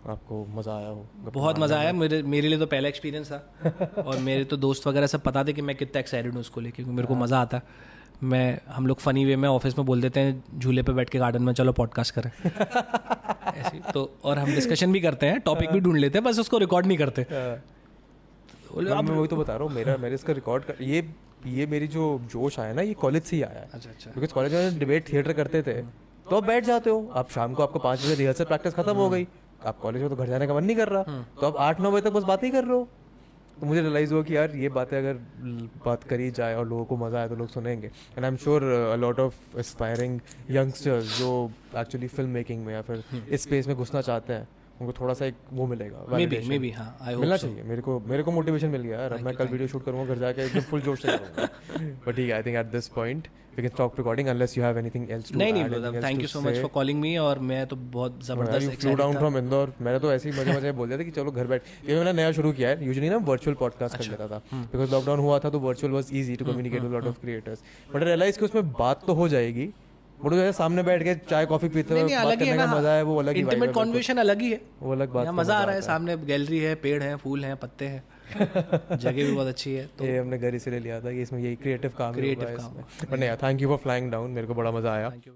आपको मज़ा आया हो बहुत मज़ा आया। मेरे मेरे लिए तो पहला एक्सपीरियंस था। <laughs> और मेरे तो दोस्त वगैरह सब पता थे कि मैं कितना एक्साइटेड हूँ उसको लेके क्योंकि मेरे को मज़ा आता। है मैं हम लोग फनी वे में ऑफ़िस में बोल देते हैं झूले पे बैठ के गार्डन में चलो पॉडकास्ट करें। <laughs> ऐसी तो और हम डिस्कशन भी करते हैं टॉपिक भी ढूंढ लेते हैं बस उसको रिकॉर्ड नहीं करते। अब मैं वही तो बता रहा हूँ मेरा मेरे इसका रिकॉर्ड कर ये ये मेरी जो जोश आया ना ये कॉलेज से ही आया। है अच्छा अच्छा। बिकॉज़ कॉलेज में डिबेट थिएटर करते थे। तो आप बैठ जाते हो आप शाम को आपको पाँच बजे रिहर्सल प्रैक्टिस खत्म हो गई। आप कॉलेज में तो घर जाने का मन नहीं कर रहा। तो आप आठ नौ बजे तक बस बात ही कर रहे हो। तो मुझे रियलाइज़ हुआ कि यार ये बातें अगर बात करी जाए और लोगों को मज़ा आए तो लोग सुनेंगे। And I am sure a lot of aspiring youngsters जो एक्चुअली फ़िल्म मेकिंग में या फिर इस स्पेस में घुसना चाहते हैं उनको थोड़ा सा एक वो मिलेगा मे बी मे बी हाँ मिलना चाहिए मेरे को मेरे को मोटिवेशन मिल गया यार मैं कल वीडियो शूट करूँगा घर जाके एकदम फुल जोश से बट <laughs> ठीक है I think at this point we can stop recording unless you have anything else to नहीं नहीं thank you so much for calling me और मैं तो बहुत ज़बरदस्त फ्लू डाउन। फ्रॉम इंदौर मैंने तो ऐसे ही मज़े मज़े <laughs> बोल दिया था कि चलो घर बैठ ये मैंने नया शुरू किया है यूजुअली ना वर्चुअल पॉडकास्ट कर लेता था। बिकॉज़ लॉकडाउन हुआ था तो virtual was easy to communicate lot of creators but realise कि उसमें बात तो हो जाएगी बट जो सामने बैठ के चाय कॉफ़ी पीते हुए अलग ही है करने का मज़ा है वो अलग ही इंटीमेट कॉन्वर्सेशन अलग ही है। वो अलग बात मज़ा आ रहा है सामने गैलरी है पेड़ है फूल है पत्ते हैं <laughs> जगह भी बहुत अच्छी है तो ये हमने घर इसीलिए लिया था कि इसमें यही क्रिएटिव काम क्रिएटिव काम बट नहीं thank you for flying down मेरे को बड़ा मज़ा आया। Thank you